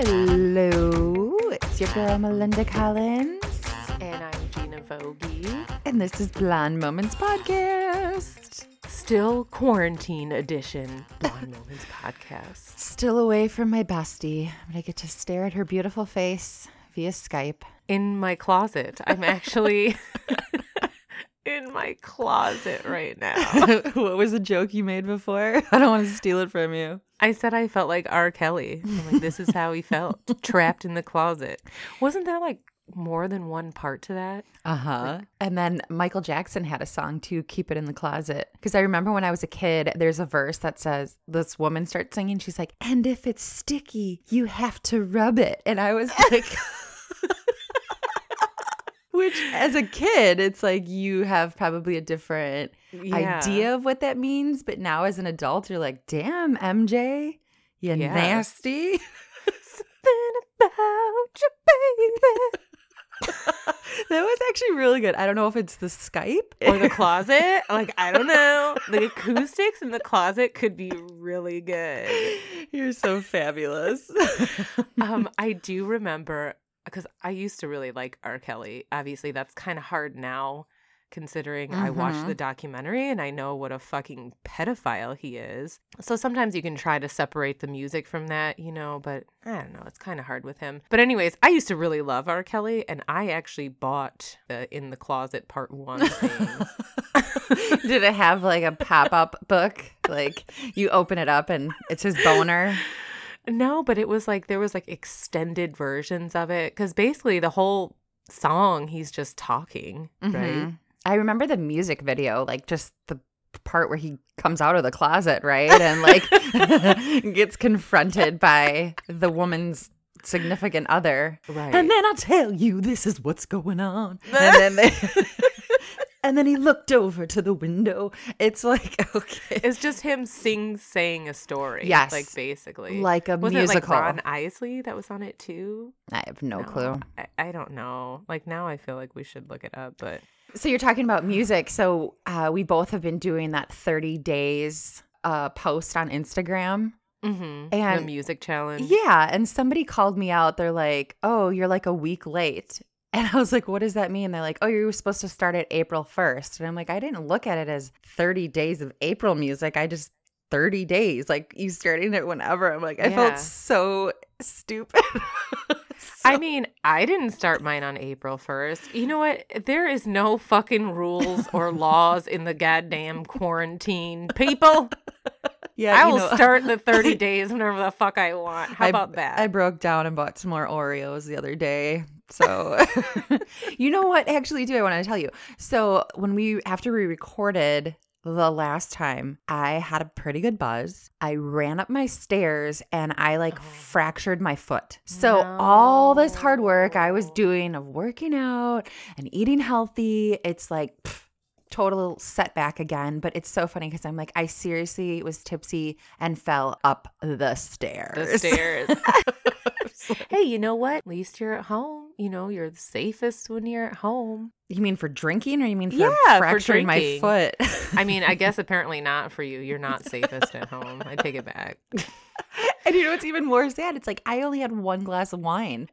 Hello, it's your girl Melinda Collins, And I'm Gina Vogie. and this is Blonde Moments Podcast. Still quarantine edition Blonde Moments podcast. Still away from my bestie, but I get to stare at her beautiful face via Skype. In my closet. I'm actually in my closet right now. what was the joke you made before? I don't want to steal it from you. I said I felt like R. Kelly. I'm like, this is how he felt, trapped in the closet. Wasn't there like more than one part to that? Uh huh. And then Michael Jackson had a song too, keep it in the closet. Because I remember when I was a kid, there's a verse that says, This woman starts singing. She's like, And if it's sticky, you have to rub it. And I was like, Which, as a kid, it's like you have probably a different idea of what that means. But now, as an adult, you're like, Damn, MJ, you Yeah. nasty. Something about you, baby. that was actually really good. I don't know if it's the Skype or the closet. Like, I don't know. The acoustics in the closet could be really good. You're so fabulous. Um, I do remember because I used to really like R. Kelly. Obviously, that's kind of hard now, considering I watched the mm-hmm. documentary and I know what a fucking pedophile he is. So sometimes you can try to separate the music from that, you know, but I don't know. It's kind of hard with him. But, anyways, I used to really love R. Kelly, and I actually bought the In the Closet Part One thing. Did it have like a pop up book? Like you open it up and it's his boner. No, but it was like there was like extended versions of it because basically the whole song he's just talking, right? Mhm. I remember the music video, like just the part where he comes out of the closet, right? And like gets confronted by the woman's significant other. Right. And then I'll tell you this is what's going on. And then they And then he looked over to the window. It's like okay. it's just him sing saying a story. Yes. like basically like a was musical. it like Ron Isley that was on it too? I have no, clue. I, I don't know. Like now, I feel like we should look it up, but So you're talking about music. So uh, we both have been doing that 30 days uh, post on Instagram. mm-hmm. the And- music challenge. Yeah, and somebody called me out. They're like, "Oh, you're like a week late." And I was like, "What does that mean?" They're like, "Oh, you were supposed to start at April 1st." And I'm like, "I didn't look at it as 30 days of April music. I just 30 days. Like you starting it whenever." I'm like, I Yeah. felt so stupid. I mean, I didn't start mine on April 1st. You know what? There is no fucking rules or laws in the goddamn quarantine. People, yeah, I will know, start the 30 days whenever the fuck I want. How I- about that? I broke down and bought some more Oreos the other day. So, you know what? Actually, do I want to tell you? So, when we after we recorded the last time, I had a pretty good buzz. I ran up my stairs and I like Oh. fractured my foot. So, all this hard work I was doing of working out and eating healthy, it's like pff, total setback again. But it's so funny because I'm like, I seriously was tipsy and fell up the stairs. the stairs. hey, you know what? At least you're at home. You know, you're the safest when you're at home. You mean for drinking or you mean for Yeah, for fracturing my foot? I mean, I guess apparently not for you. You're not safest at home. I take it back. and you know what's even more sad? It's like I only had one glass of wine.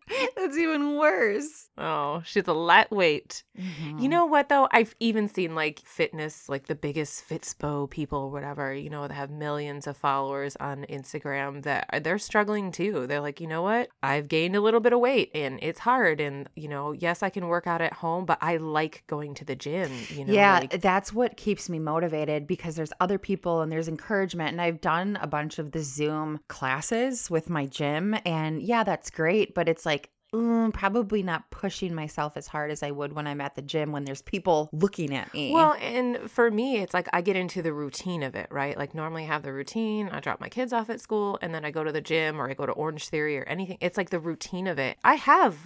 That's even worse. Oh, she's a lightweight. You mm-hmm. know what though? I've even seen like fitness, like the biggest Fitspo people or whatever, you know, that have millions of followers on Instagram that are- they're struggling too. They're like, you know what? I've gained a little bit of weight and it's hard. And, you know, yes, I can work out at home, but I like going to the gym, you know? yeah, like- that's what keeps me motivated because there's other people and there's encouragement. And I've done a bunch of the Zoom classes with my gym. And yeah, that's great. But it's like, mm, probably not pushing myself as hard as I would when I'm at the gym when there's people looking at me. Well, and for me, it's like I get into the routine of it, right? Like normally I have the routine, I drop my kids off at school, and then I go to the gym or I go to Orange Theory or anything. It's like the routine of it. I have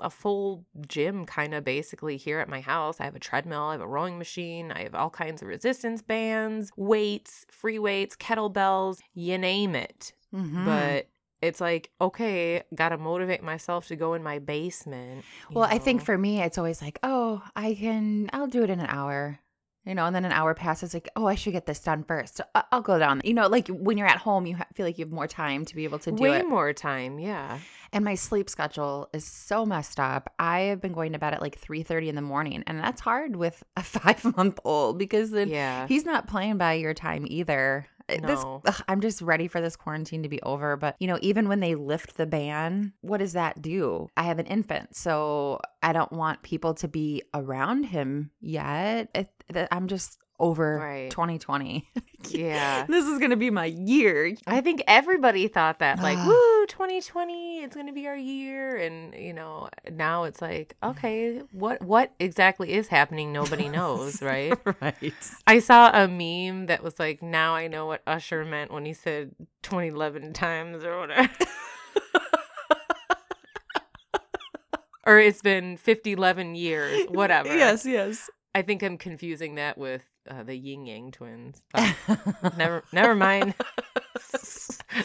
a full gym kind of basically here at my house. I have a treadmill, I have a rowing machine, I have all kinds of resistance bands, weights, free weights, kettlebells, you name it. Mhm. But it's like, okay, gotta motivate myself to go in my basement. Well, I think for me, it's always like, oh, I can, I'll do it in an hour. you know, and then an hour passes, like, oh, I should get this done first. So I'll go down. You know, like when you're at home, you feel like you have more time to be able to do Way it. more time. Yeah. And my sleep schedule is so messed up. I have been going to bed at like 3:30 in the morning, and that's hard with a 5-month-old because then Yeah. he's not playing by your time either. This, ugh, I'm just ready for this quarantine to be over. But, you know, even when they lift the ban, what does that do? I have an infant, so I don't want people to be around him yet. It, th- I'm just over Right. 2020. Yeah. this is going to be my year. I think everybody thought that, like, woo, 2020, it's gonna be our year, and you know, now it's like, okay, what what exactly is happening? Nobody knows, right? right. I saw a meme that was like, now I know what Usher meant when he said 2011 times or whatever. or it's been 50, 11 years, whatever. Yes, yes. I think I'm confusing that with uh, the Ying Yang twins. But never, never mind.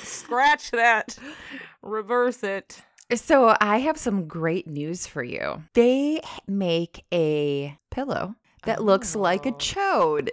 Scratch that. Reverse it. So I have some great news for you. They make a pillow that looks like a Oh. chode.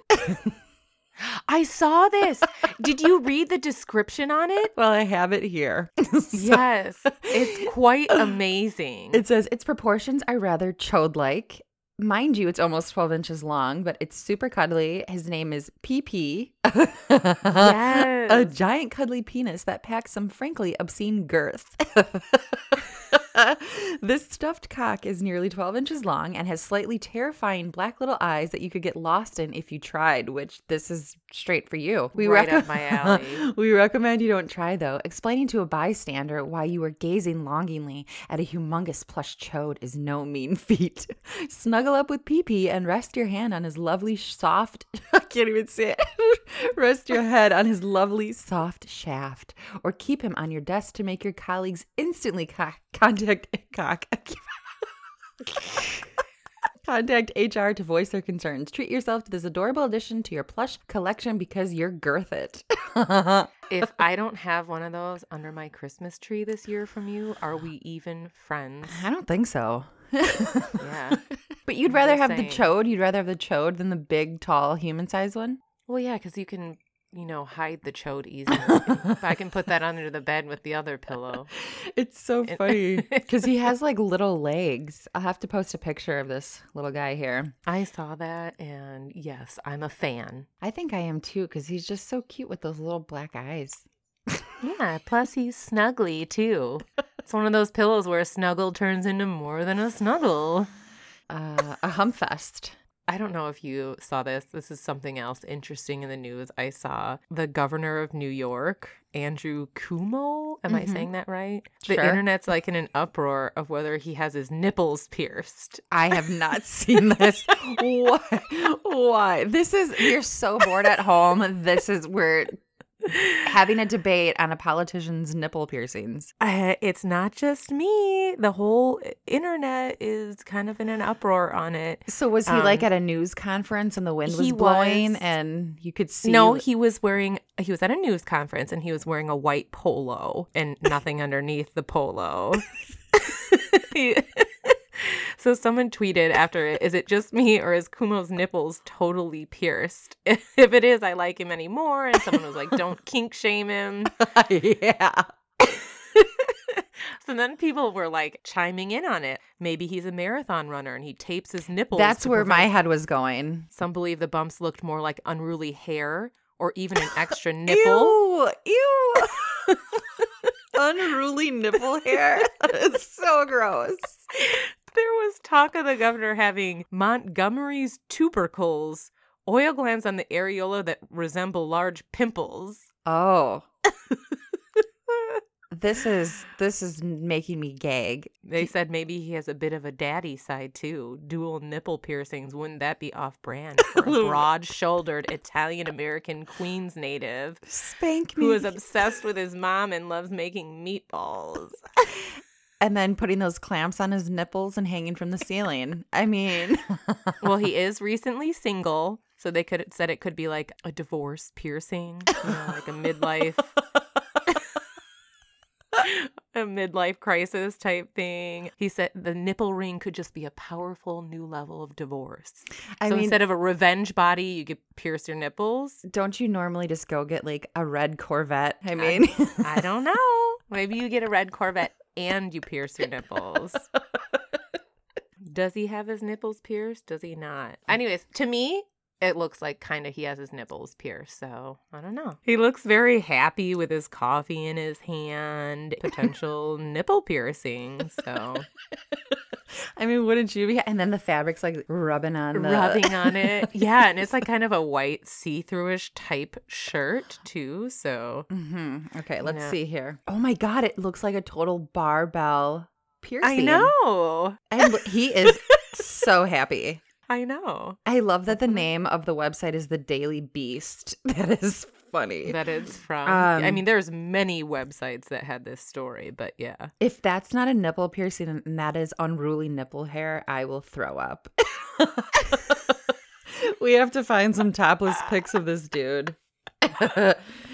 I saw this. Did you read the description on it? well, I have it here. So Yes, it's quite amazing. It says its proportions are rather chode like. Mind you, it's almost 12 inches long, but it's super cuddly. His name is PP. yes. A giant cuddly penis that packs some frankly obscene girth. this stuffed cock is nearly 12 inches long and has slightly terrifying black little eyes that you could get lost in if you tried, which this is straight for you. Right up my alley. we recommend you don't try though. Explaining to a bystander why you were gazing longingly at a humongous plush chode is no mean feat. Snuggle up with PP and rest your hand on his lovely soft I can't even say it. rest your head on his lovely soft shaft or keep him on your desk to make your colleagues instantly co- contact cock Contact HR to voice their concerns. Treat yourself to this adorable addition to your plush collection because you're girth it. if I don't have one of those under my Christmas tree this year from you, are we even friends? I don't think so. Yeah. But you'd I'm rather have the chode. You'd rather have the chode than the big, tall, human-sized one. Well, yeah, because you can, you know, hide the chode easily. if I can put that under the bed with the other pillow. It's so funny because he has like little legs. I'll have to post a picture of this little guy here. I saw that, and yes, I'm a fan. I think I am too because he's just so cute with those little black eyes. Yeah, plus he's snuggly too. It's one of those pillows where a snuggle turns into more than a snuggle. Uh, a humpfest. I don't know if you saw this. This is something else interesting in the news. I saw the governor of New York, Andrew Cuomo. Am I Mhm. saying that right? The internet's like in an uproar of whether he has his nipples pierced. I have not seen this. Why? Why? This is you're so bored at home. This is we're having a debate on a politician's nipple piercings. Uh, it's not just me. The whole internet is kind of in an uproar on it. So was he like Um, at a news conference and the wind was blowing was- and you could see? No, he was wearing he was at a news conference and he was wearing a white polo and nothing underneath the polo. So someone tweeted after it, is it just me or is Cuomo's nipples totally pierced? If it is, I like him anymore. And someone was like, don't kink shame him. yeah. So then people were like chiming in on it. Maybe he's a marathon runner and he tapes his nipples. That's where my head was going. Some believe the bumps looked more like unruly hair or even an extra nipple. Ew, ew. Unruly nipple hair. It's so gross. There was talk of the governor having Montgomery's tubercles, oil glands on the areola that resemble large pimples. Oh. This is this is making me gag. They said maybe he has a bit of a daddy side too. Dual nipple piercings. Wouldn't that be off brand for a broad shouldered Italian American Queens native Spank me. who is obsessed with his mom and loves making meatballs? and then putting those clamps on his nipples and hanging from the ceiling. I mean, well, he is recently single, so they could said it could be like a divorce piercing, you know, like a midlife. a midlife crisis type thing. He said the nipple ring could just be a powerful new level of divorce. I so mean, instead of a revenge body, you could pierce your nipples. don't you normally just go get like a red Corvette? I mean, I don't know. Maybe you get a red Corvette and you pierce your nipples. Does he have his nipples pierced? Does he not? Mm. Anyways, to me, it looks like kind of he has his nipples pierced. So I don't know. He looks very happy with his coffee in his hand, potential nipple piercing. So I mean, wouldn't you be? And then the fabric's like rubbing on the rubbing on it. Yeah. And it's like kind of a white see throughish type shirt too. So hmm Okay, let's Yeah. see here. Oh my god, it looks like a total barbell piercing. I know. And he is so happy. I know. I love that the name of the website is the Daily Beast. That is funny. That it's from. I Um, mean, there's many websites that had this story, but yeah. if that's not a nipple piercing and that is unruly nipple hair, I will throw up. we have to find some topless pics of this dude.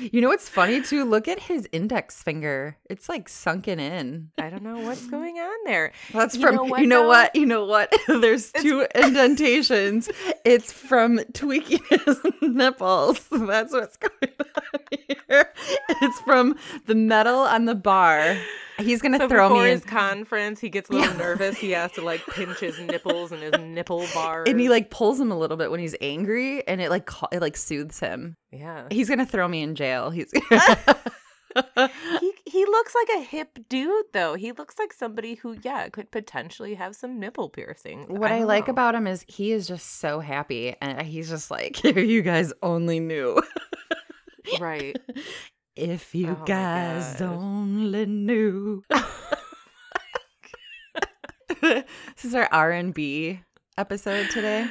you know what's funny too? Look at his index finger. It's like sunken in. I don't know what's going on there. That's You from know what, you know though? what? You know what? There's two indentations. It's from tweaking his nipples. That's what's going on here. It's from the metal on the bar. He's gonna So throw before me in, his conference, he gets a little Yeah. nervous. He has to like pinch his nipples and his nipple bar, and he like pulls him a little bit when he's angry, and it like ca- it like soothes him. yeah. He's gonna throw me in jail. He's He he looks like a hip dude though. He looks like somebody who yeah could potentially have some nipple piercing. What I, don't like know. about him is he is just so happy, and he's just like, if you guys only knew. right. If you Oh guys only knew. this is our R and B episode today.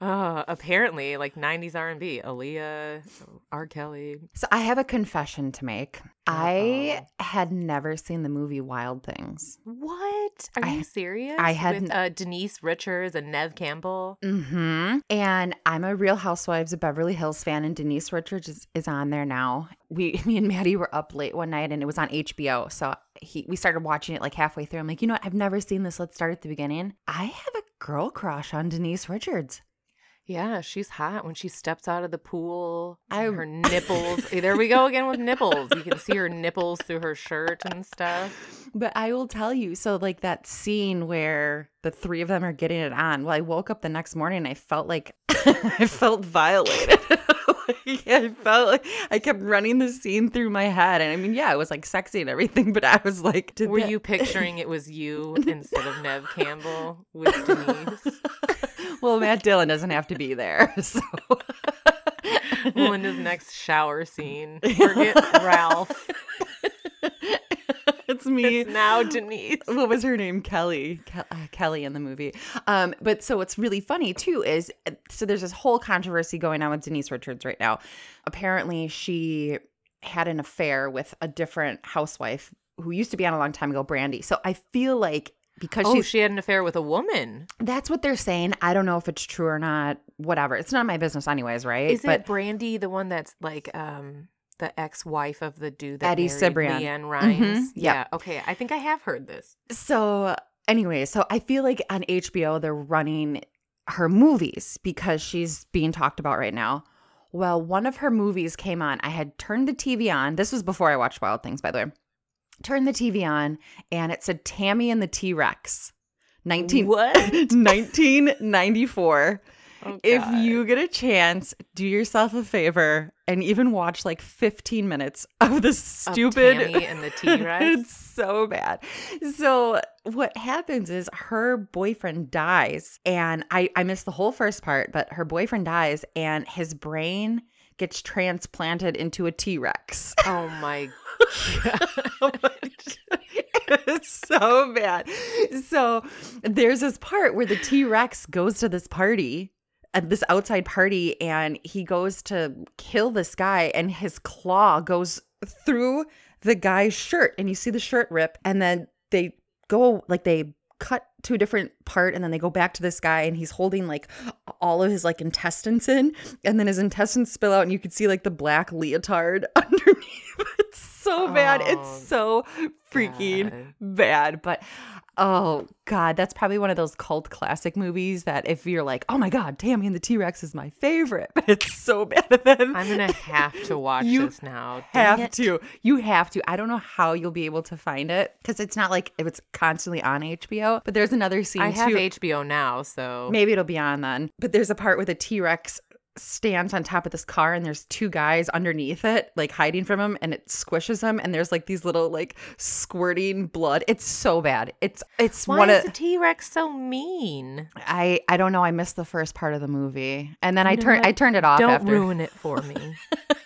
Uh, apparently, like '90s R&B, Aaliyah, R. Kelly. So I have a confession to make. I had never seen the movie Wild Things. What? Are I- you serious? I hadn't- with uh, Denise Richards and Neve Campbell. Mm-hmm. And I'm a Real Housewives of Beverly Hills fan, and Denise Richards is, is on there now. We, me and Maddie were up late one night, and it was on HBO. So he, we started watching it like halfway through. I'm like, you know what? I've never seen this. Let's start at the beginning. I have a girl crush on Denise Richards. Yeah, she's hot when she steps out of the pool. I- her nipples. Eh, there we go again with nipples. You can see her nipples through her shirt and stuff. But I will tell you, so like that scene where the three of them are getting it on. Well, I woke up the next morning and I felt like I felt violated. like, I felt like I kept running the scene through my head. And I mean, yeah, it was like sexy and everything, but I was like, did Were that- you picturing it was you instead of Neve Campbell with Denise? Well, Matt Dillon doesn't have to be there. So Melinda's next shower scene. Forget Ralph. it's me. It's now Denise. what was her name kelly Ke- uh, kelly in the movie um but so what's really funny too is uh, so there's this whole controversy going on with denise richards right now apparently she had an affair with a different housewife who used to be on a long time ago brandy so i feel like because Oh, she had an affair with a woman. that's what they're saying i don't know if it's true or not whatever it's not my business anyways right Is but it Brandy the one that's like um the ex-wife of the dude that Eddie Cibrian. LeAnn Rimes? Mhm, yep. Yeah. Okay. I think I have heard this. So, anyway, so I feel like on HBO they're running her movies because she's being talked about right now. Well, one of her movies came on. I had turned the TV on. This was before I watched Wild Things, by the way. Turned the TV on, and it said Tammy and the T Rex. 19, What? 1994. Oh, If you get a chance, do yourself a favor and even watch like 15 minutes of the Of stupid Tammy and the T-Rex? it's so bad. So what happens is her boyfriend dies, and I I missed the whole first part, but her boyfriend dies, and his brain gets transplanted into a T Rex. Oh my it's so bad. So there's this part where the T Rex goes to this party, at this outside party, and he goes to kill this guy, and his claw goes through the guy's shirt, and you see the shirt rip, and then they go like they cut to a different part and then they go back to this guy and he's holding like all of his like intestines in and then his intestines spill out and you can see like the black leotard underneath it's so bad. Oh, It's so freaking God. bad. But oh god, that's probably one of those cult classic movies that if you're like, oh my god, Tammy and the T Rex is my favorite, but it's so bad. I'm gonna have to watch You this now. Dang have it. to. You have to. I don't know how you'll be able to find it because it's not like it's constantly on HBO. But there's another scene I have too. HBO now, so Maybe it'll be on then. But there's a part where the T Rex stands on top of this car and there's two guys underneath it, like hiding from him, and it squishes him. And there's like these little like squirting blood. It's so bad. It's it's why one is of the T Rex so mean? I I don't know. I missed the first part of the movie, and then I You know turned? I turned it off. Don't after. ruin it for me.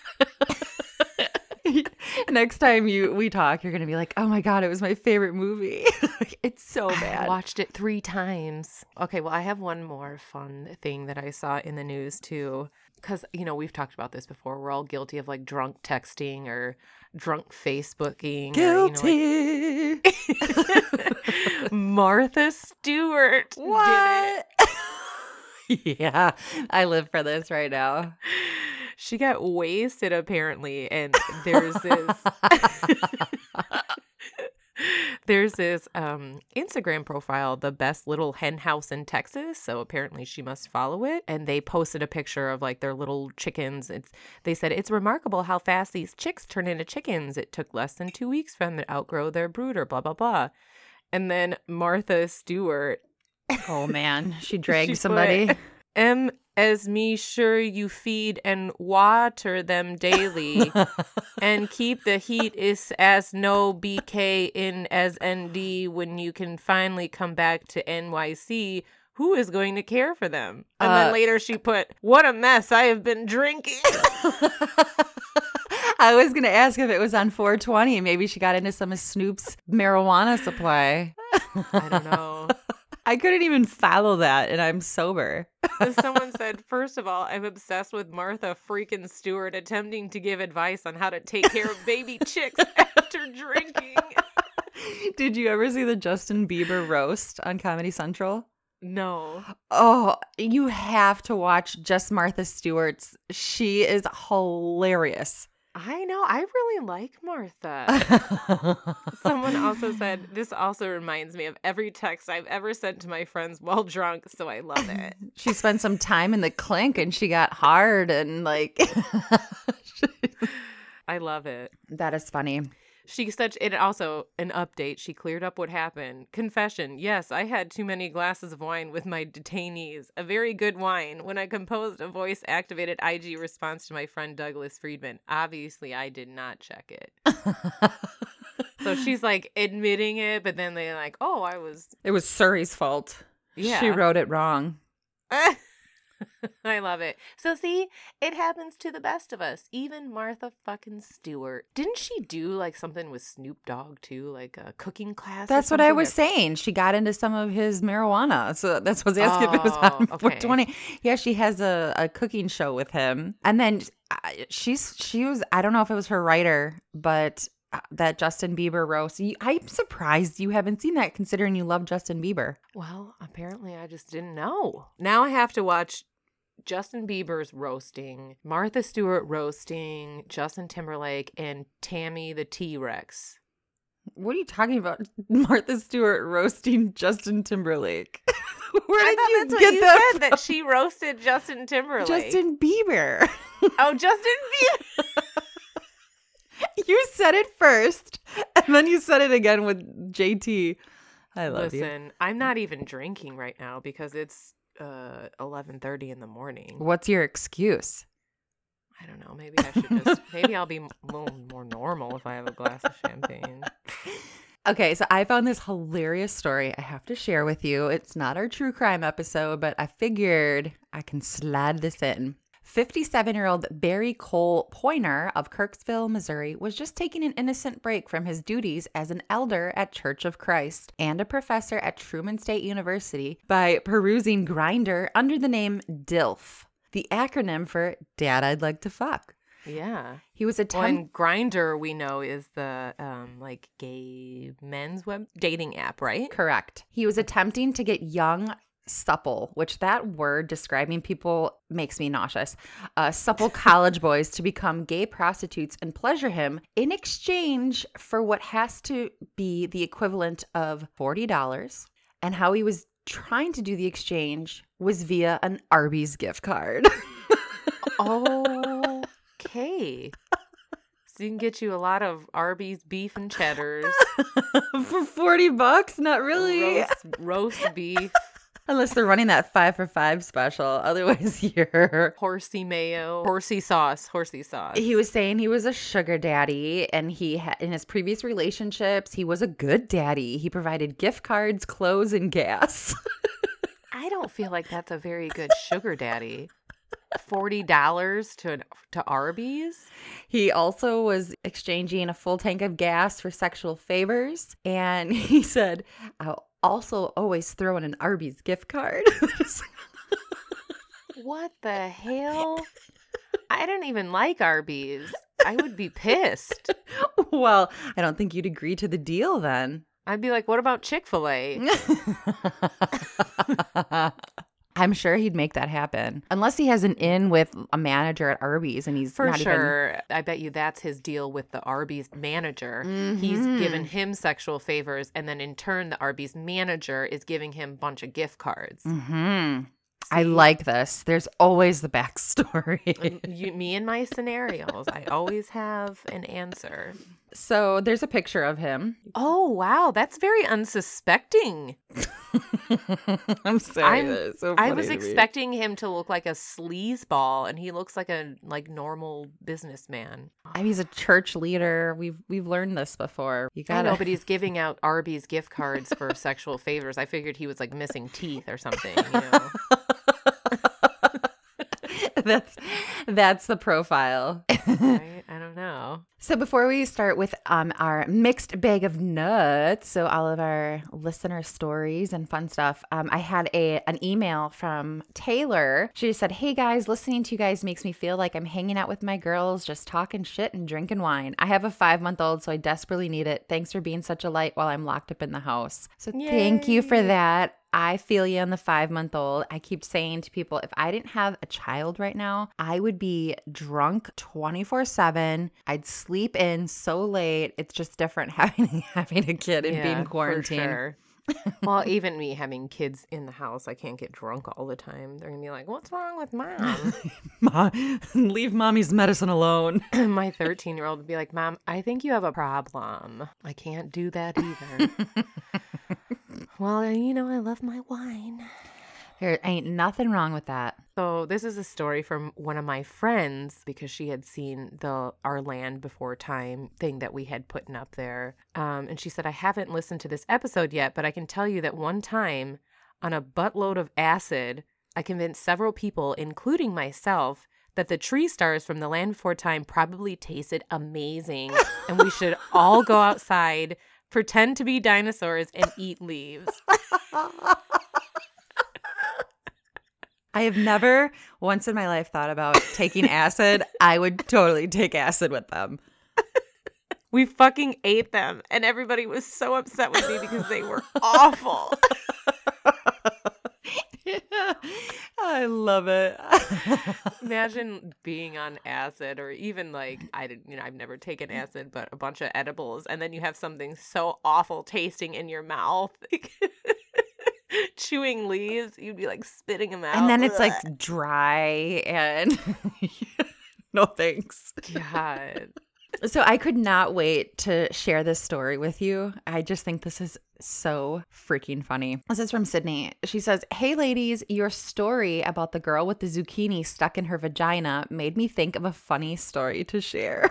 Next time you we talk, you're gonna be like, "Oh my god, it was my favorite movie." it's so bad." I watched it three times. Okay, well, I have one more fun thing that I saw in the news too. Because, you know, we've talked about this before. We're all guilty of like drunk texting or drunk Facebooking. or, you know, Guilty. like- Martha Stewart did it. what? yeah, I live for this right now. She got wasted apparently, and there's this there's this um Instagram profile, the best little hen house in Texas. So apparently she must follow it. And they posted a picture of like their little chickens. It's they said it's remarkable how fast these chicks turn into chickens. It took less than two weeks for them to outgrow their brooder, blah blah blah. And then Martha Stewart Oh man, she dragged She somebody. M as me sure you feed and water them daily and keep the heat is as no BK in as ND when you can finally come back to NYC. Who is going to care for them? And Uh, then later she put, What a mess I have been drinking. I was gonna ask if it was on 420. Maybe she got into some of Snoop's marijuana supply. I don't know. I couldn't even follow that, and I'm sober. Someone said, First of all, I'm obsessed with Martha freaking Stewart attempting to give advice on how to take care of baby chicks after drinking. Did you ever see the Justin Bieber roast on Comedy Central? No. Oh, you have to watch just Martha Stewart's. She is hilarious. I know. I really like Martha. Someone also said, This also reminds me of every text I've ever sent to my friends while drunk, so I love it. she spent some time in the clink and she got hard and like I love it. that is funny. She said, it also an update. She cleared up what happened. Confession: Yes, I had too many glasses of wine with my detainees. A very good wine. When I composed a voice-activated IG response to my friend Douglas Friedman. Obviously, I did not check it. So she's like admitting it, but then they're like, oh, I was. it was Siri's fault. Yeah. She wrote it wrong. I love it. So see, it happens to the best of us. Even Martha fucking Stewart. Didn't she do like something with Snoop Dogg too, like a cooking class? That's what I was Or- saying. She got into some of his marijuana. So that's what I was asking if it was on Oh, okay. 420. Yeah, she has a, a cooking show with him. And then she's she was I don't know if it was her writer, but uh, that Justin Bieber roast. I'm surprised you haven't seen that considering you love Justin Bieber. Well, apparently I just didn't know. Now I have to watch Justin Bieber's roasting, Martha Stewart roasting, Justin Timberlake, and Tammy the T Rex. What are you talking about? Martha Stewart roasting Justin Timberlake. Where I did you get you that? said that she roasted Justin Timberlake. Justin Bieber. Oh, Justin Bieber. you said it first, and then you said it again with JT. I love you. Listen, I'm not even drinking right now because it's uh 11:30 in the morning. What's your excuse? I don't know. Maybe I should just. maybe I'll be a little more normal if I have a glass of champagne. Okay, so I found this hilarious story I have to share with you. It's not our true crime episode, but I figured I can slide this in. 57 year old Barry Cole Pointer of Kirksville, Missouri, was just taking an innocent break from his duties as an elder at Church of Christ and a professor at Truman State University by perusing Grindr under the name DILF, the acronym for Dad I'd Like to Fuck. Yeah. He was Well, attempting. and Grindr we know is the um like gay men's web dating app, right? Correct. He was attempting to get young supple, which that word describing people makes me nauseous. Uh, supple college boys to become gay prostitutes and pleasure him in exchange for what has to be the equivalent of $40. And how he was trying to do the exchange was via an Arby's gift card. okay. So you can get you a lot of Arby's beef and cheddars, for 40 bucks? Not really. roast, roast beef, Unless they're running that five for five special. Otherwise, you're. horsey mayo, horsey sauce, horsey sauce. He was saying he was a sugar daddy, and he had in his previous relationships, he was a good daddy. He provided gift cards, clothes, and gas. I don't feel like that's a very good sugar daddy. Forty dollars to to Arby's. He also was exchanging a full tank of gas for sexual favors. And he said, I'll also always throw in an Arby's gift card. What the hell? I don't even like Arby's. I would be pissed. well, I don't think you'd agree to the deal then. I'd be like, what about Chick fil A? I'm sure he'd make that happen. Unless he has an in with a manager at Arby's and he's For sure. I bet you that's his deal with the Arby's manager. He's given him sexual favors, and then in turn, the Arby's manager is giving him a bunch of gift cards. even. hmm I like this. There's always the backstory. You, me and my scenarios, I always have an answer. so there's a picture of him. Oh, wow. That's very unsuspecting. I'm sorry. I'm- that is so I was to me. expecting him to look like a sleazeball, and he looks like a like normal businessman. I mean, he's a church leader. We've we've learned this before. You gotta. know, but he's giving out Arby's gift cards for sexual favors. I figured he was like missing teeth or something. You know? that's that's the profile. right? I don't know. So before we start with um, our mixed bag of nuts, so all of our listener stories and fun stuff, um, I had a an email from Taylor. She just said, "Hey guys, listening to you guys makes me feel like I'm hanging out with my girls, just talking shit and drinking wine. I have a five month old, so I desperately need it. Thanks for being such a light while I'm locked up in the house. So thank you for that." I feel you on the five month old. I keep saying to people, if I didn't have a child right now, I would be drunk 24 7. I'd sleep in so late. It's just different having having a kid and being for quarantined. sure. well, even me having kids in the house, I can't get drunk all the time. They're gonna be like, "What's wrong with mom?" Mom, leave mommy's medicine alone. My 13 year old would be like, Mom, I think you have a problem. I can't do that either. Well, you know, I love my wine. There ain't nothing wrong with that. So this is a story from one of my friends because she had seen the Our Land Before Time thing that we had putting up there. Um, and she said, I haven't listened to this episode yet, but I can tell you that one time on a buttload of acid, I convinced several people, including myself, that the tree stars from the Land Before Time probably tasted amazing and we should all go outside, pretend to be dinosaurs, and eat leaves. I have never once in my life thought about taking acid. I would totally take acid with them. We fucking ate them, and everybody was so upset with me because they were awful. I love it. Imagine being on acid, or even like I didn't, you know, I've never taken acid, but a bunch of edibles, and then you have something so awful tasting in your mouth. Chewing leaves, you'd be like spitting them out. and then it's like dry and no thanks. God. So I could not wait to share this story with you. I just think this is so freaking funny. This is from Sydney. She says, Hey ladies, your story about the girl with the zucchini stuck in her vagina made me think of a funny story to share.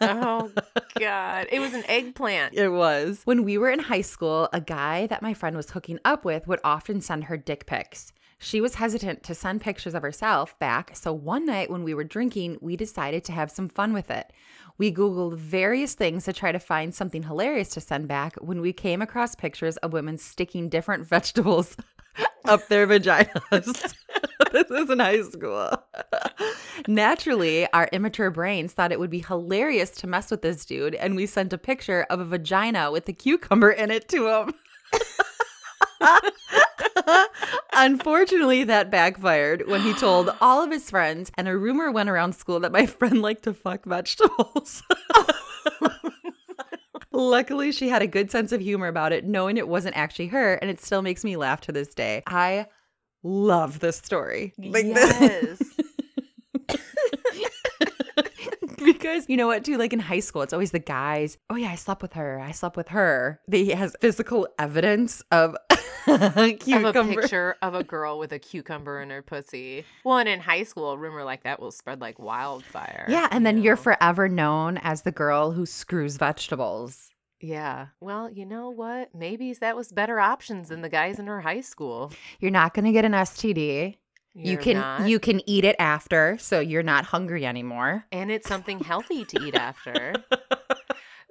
Oh God. It was an eggplant. It was. When we were in high school, a guy that my friend was hooking up with would often send her dick pics. She was hesitant to send pictures of herself back, so one night when we were drinking, we decided to have some fun with it. We Googled various things to try to find something hilarious to send back when we came across pictures of women sticking different vegetables up their vaginas. this is in high school. Naturally, our immature brains thought it would be hilarious to mess with this dude, and we sent a picture of a vagina with a cucumber in it to him. Unfortunately, that backfired when he told all of his friends, and a rumor went around school that my friend liked to fuck vegetables. Luckily, she had a good sense of humor about it, knowing it wasn't actually her, and it still makes me laugh to this day. I love this story. Like yes. because you know what too like in high school it's always the guys oh yeah i slept with her i slept with her they has physical evidence of of a picture of a girl with a cucumber in her pussy. Well, and in high school, a rumor like that will spread like wildfire. yeah and then you you're forever known as the girl who screws vegetables Yeah. Well, you know what? Maybe that was better options than the guys in her high school. you're not going to get an std you You're can not. you can eat it after so you're not hungry anymore and it's something healthy to eat after.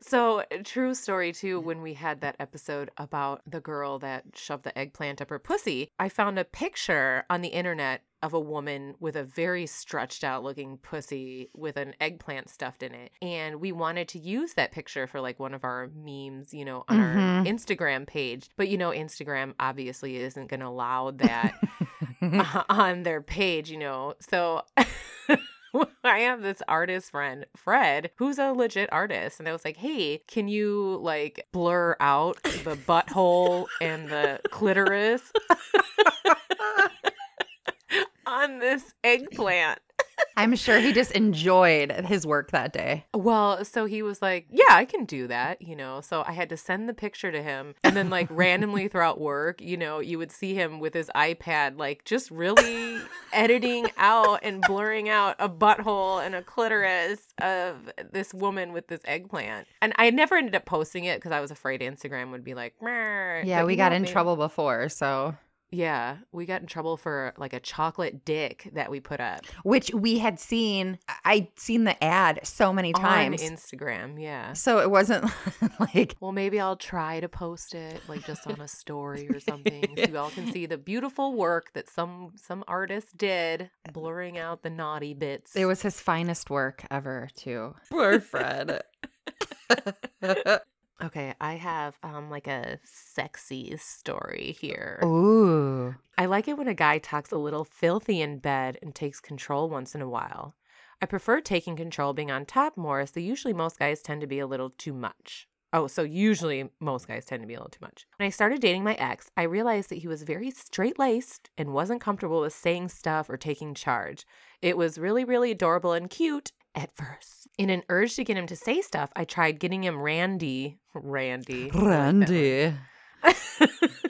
So, true story too, when we had that episode about the girl that shoved the eggplant up her pussy, I found a picture on the internet of a woman with a very stretched out looking pussy with an eggplant stuffed in it. And we wanted to use that picture for like one of our memes, you know, on our Mhm. Instagram page. But, you know, Instagram obviously isn't going to allow that uh, on their page, you know. So I have this artist friend, Fred, who's a legit artist. And I was like, hey, can you like blur out the butthole and the clitoris on this eggplant? I'm sure he just enjoyed his work that day Well, so he was like, Yeah, I can do that, you know. So I had to send the picture to him. And then, like, randomly throughout work, you know, you would see him with his iPad, like, just really editing out and blurring out a butthole and a clitoris of this woman with this eggplant. And I never ended up posting it because I was afraid Instagram would be like, yeah we got in trouble before so Yeah, we got in trouble for like a chocolate dick that we put up which we had seen i'd seen the ad so many times on Instagram. Yeah. so it wasn't like Well, maybe I'll try to post it like just on a story or something, so you all can see the beautiful work that some some artist did, blurring out the naughty bits. it was his finest work ever too poor fred okay. I have um like a sexy story here. ooh I like it when a guy talks a little filthy in bed and takes control once in a while. I prefer taking control being on top more, so usually most guys tend to be a little too much. Oh, so usually most guys tend to be a little too much. When I started dating my ex, I realized that he was very straight laced and wasn't comfortable with saying stuff or taking charge. It was really, really adorable and cute at first. In an urge to get him to say stuff, I tried getting him Randy. Randy. I like that one randy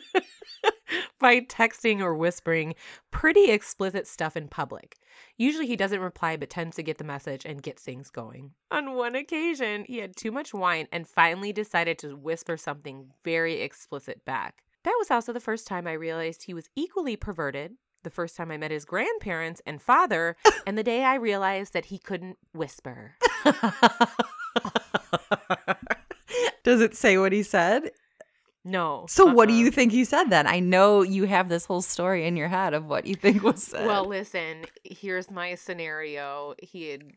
by texting or whispering pretty explicit stuff in public. Usually he doesn't reply but tends to get the message and gets things going. On one occasion, he had too much wine and finally decided to whisper something very explicit back. That was also the first time I realized he was equally perverted. The first time I met his grandparents and father, and the day I realized that he couldn't whisper. Does it say what he said? No. So what do uh-uh. you think he said then? I know you have this whole story in your head of what you think was said. Well, listen, here's my scenario. He had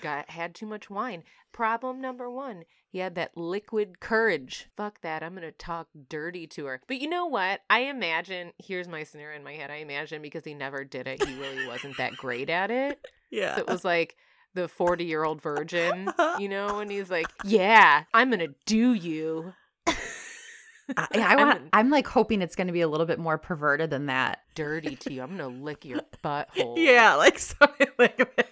got had too much wine. Problem number 1, he had that liquid courage. Fuck that. I'm going to talk dirty to her. But you know what? I imagine here's my scenario in my head. I imagine because he never did it, he really wasn't that great at it. yeah. So it was like the 40-year-old virgin, you know, and he's like, "Yeah, I'm going to do you." I, I I'm. I'm like hoping it's going to be a little bit more perverted than that. dirty to you. I'm going to lick your butthole. Yeah, like something like.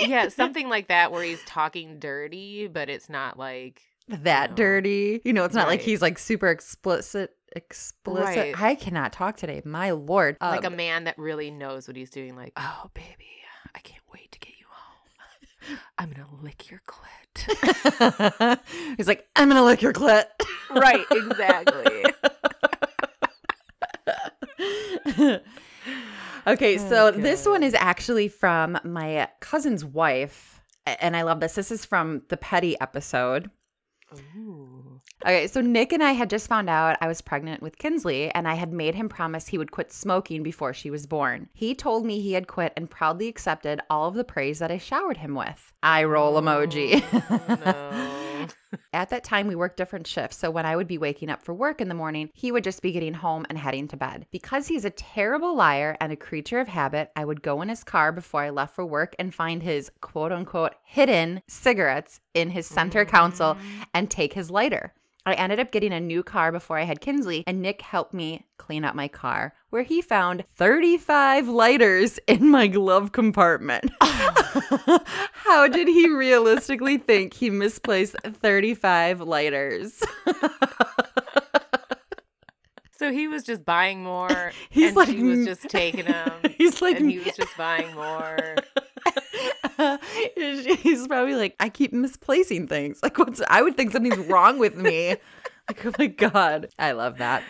Yeah, something like that where he's talking dirty, but it's not like that No. dirty. You know, it's not like he's like super explicit. Explicit. Right. I cannot talk today. My lord. like a Um, man that really knows what he's doing. Like, oh baby, I can't wait to get you home. I'm gonna lick your clit. he's like, I'm gonna lick your clit. right, exactly. okay, oh so Okay. this one is actually from my cousin's wife. And I love this. This is from the Petty episode. Ooh. Okay, so Nick and I had just found out I was pregnant with Kinsley, and I had made him promise he would quit smoking before she was born. He told me he had quit and proudly accepted all of the praise that I showered him with. Eye roll emoji. Oh, no. Mm. At that time, we worked different shifts. So when I would be waking up for work in the morning, he would just be getting home and heading to bed. Because he's a terrible liar and a creature of habit, I would go in his car before I left for work and find his quote unquote hidden cigarettes in his center console and take his lighter. I ended up getting a new car before I had Kinsley, and Nick helped me clean up my car, where he found 35 lighters in my glove compartment. How did he realistically think he misplaced 35 lighters? So he was just buying more, He's and like, she was "Mm." just taking them, He's like, and he was just buying more. he's probably like, I keep misplacing things. Like, what's, I would think something's wrong with me. Like, oh my God. I love that.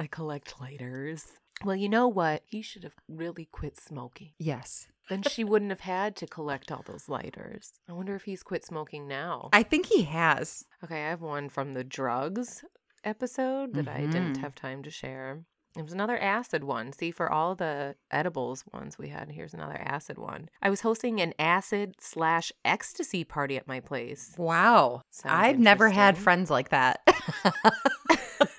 I collect lighters. Well, you know what? He should have really quit smoking. Yes. Then she wouldn't have had to collect all those lighters. I wonder if he's quit smoking now. I think he has. Okay, I have one from the drugs episode that I didn't Mhm. have time to share. It was another acid one. See, for all the edibles ones we had, here's another acid one. I was hosting an acid slash ecstasy party at my place. Wow. Sounds I've never had friends like that.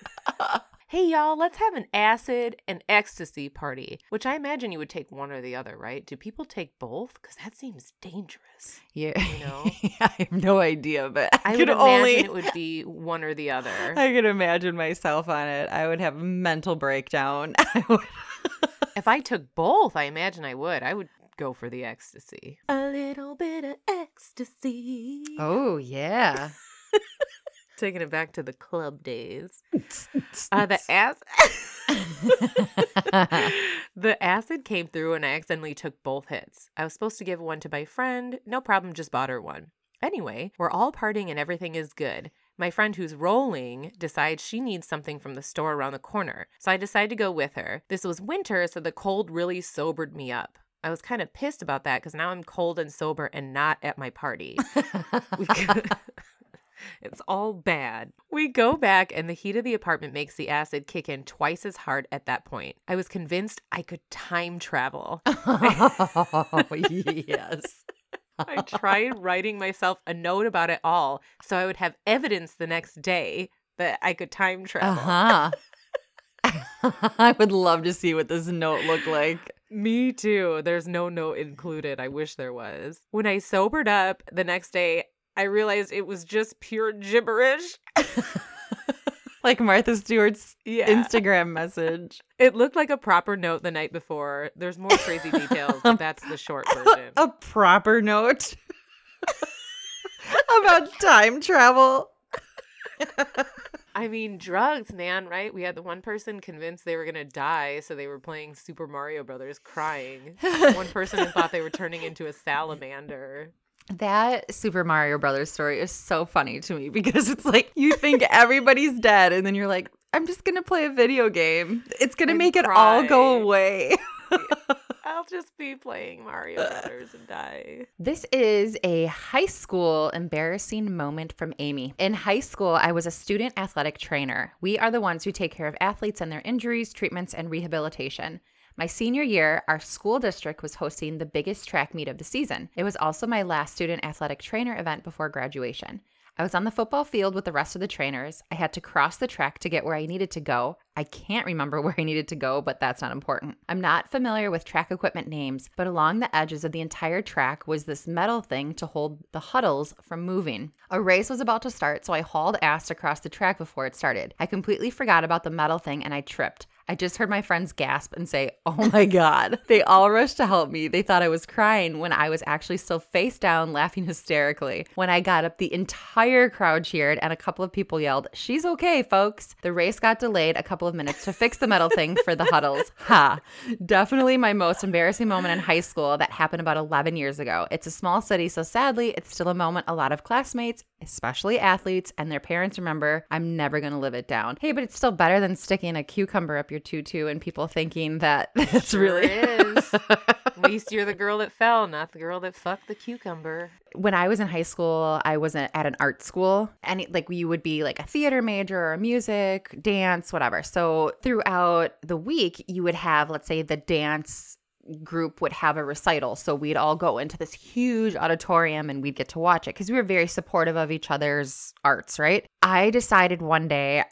Hey, y'all, let's have an acid and ecstasy party, which I imagine you would take one or the other, right? Do people take both? Because that seems dangerous. yeah. You know? I have no idea, but I, I could only. it would be one or the other. I could imagine myself on it. I would have a mental breakdown. I would- If I took both, I imagine I would. I would go for the ecstasy. A little bit of ecstasy. oh, yeah. Taking it back to the club days. Uh, the acid. the acid came through and I accidentally took both hits. I was supposed to give one to my friend. No problem, just bought her one. Anyway, we're all partying and everything is good. My friend who's rolling decides she needs something from the store around the corner. So I decide to go with her. This was winter, so the cold really sobered me up. I was kind of pissed about that because now I'm cold and sober and not at my party. It's all bad. We go back, and the heat of the apartment makes the acid kick in twice as hard at that point. I was convinced I could time travel. oh, yes. I tried writing myself a note about it all so I would have evidence the next day that I could time travel. Uh huh. I would love to see what this note looked like. Me too. There's no note included. I wish there was. When I sobered up the next day, I realized it was just pure gibberish. Like Martha Stewart's Yeah. Instagram message. It looked like a proper note the night before. There's more crazy details, but that's the short version. A proper note about time travel. I mean, drugs, man, right? We had the one person convinced they were going to die, so they were playing Super Mario Brothers crying. One person thought they were turning into a salamander. That Super Mario Brothers story is so funny to me because it's like you think everybody's dead, and then you're like, I'm just gonna play a video game. It's gonna And make it all go away. I'll just be playing Mario Brothers and die. This is a high school embarrassing moment from Amy. In high school, I was a student athletic trainer. We are the ones who take care of athletes and their injuries, treatments, and rehabilitation. My senior year, our school district was hosting the biggest track meet of the season. It was also my last student athletic trainer event before graduation. I was on the football field with the rest of the trainers. I had to cross the track to get where I needed to go. I can't remember where I needed to go, but that's not important. I'm not familiar with track equipment names, but along the edges of the entire track was this metal thing to hold the huddles from moving. A race was about to start, so I hauled ass across the track before it started. I completely forgot about the metal thing and I tripped. I just heard my friends gasp and say, Oh my God. They all rushed to help me. They thought I was crying when I was actually still face down, laughing hysterically. When I got up, the entire crowd cheered and a couple of people yelled, She's okay, folks. The race got delayed a couple of minutes to fix the metal thing for the huddles. Ha. Definitely my most embarrassing moment in high school that happened about 11 years ago. It's a small city, so sadly, it's still a moment a lot of classmates, especially athletes, and their parents remember. I'm never going to live it down. Hey, but it's still better than sticking a cucumber up your tutu and people thinking that it's Sure really. is. At least you're the girl that fell, not the girl that fucked the cucumber. when I was in high school, I wasn't at an art school, and it, like you would be like a theater major or music, dance, whatever. So throughout the week, you would have, let's say, the dance group would have a recital. So we'd all go into this huge auditorium and we'd get to watch it because we were very supportive of each other's arts, right? I decided one day,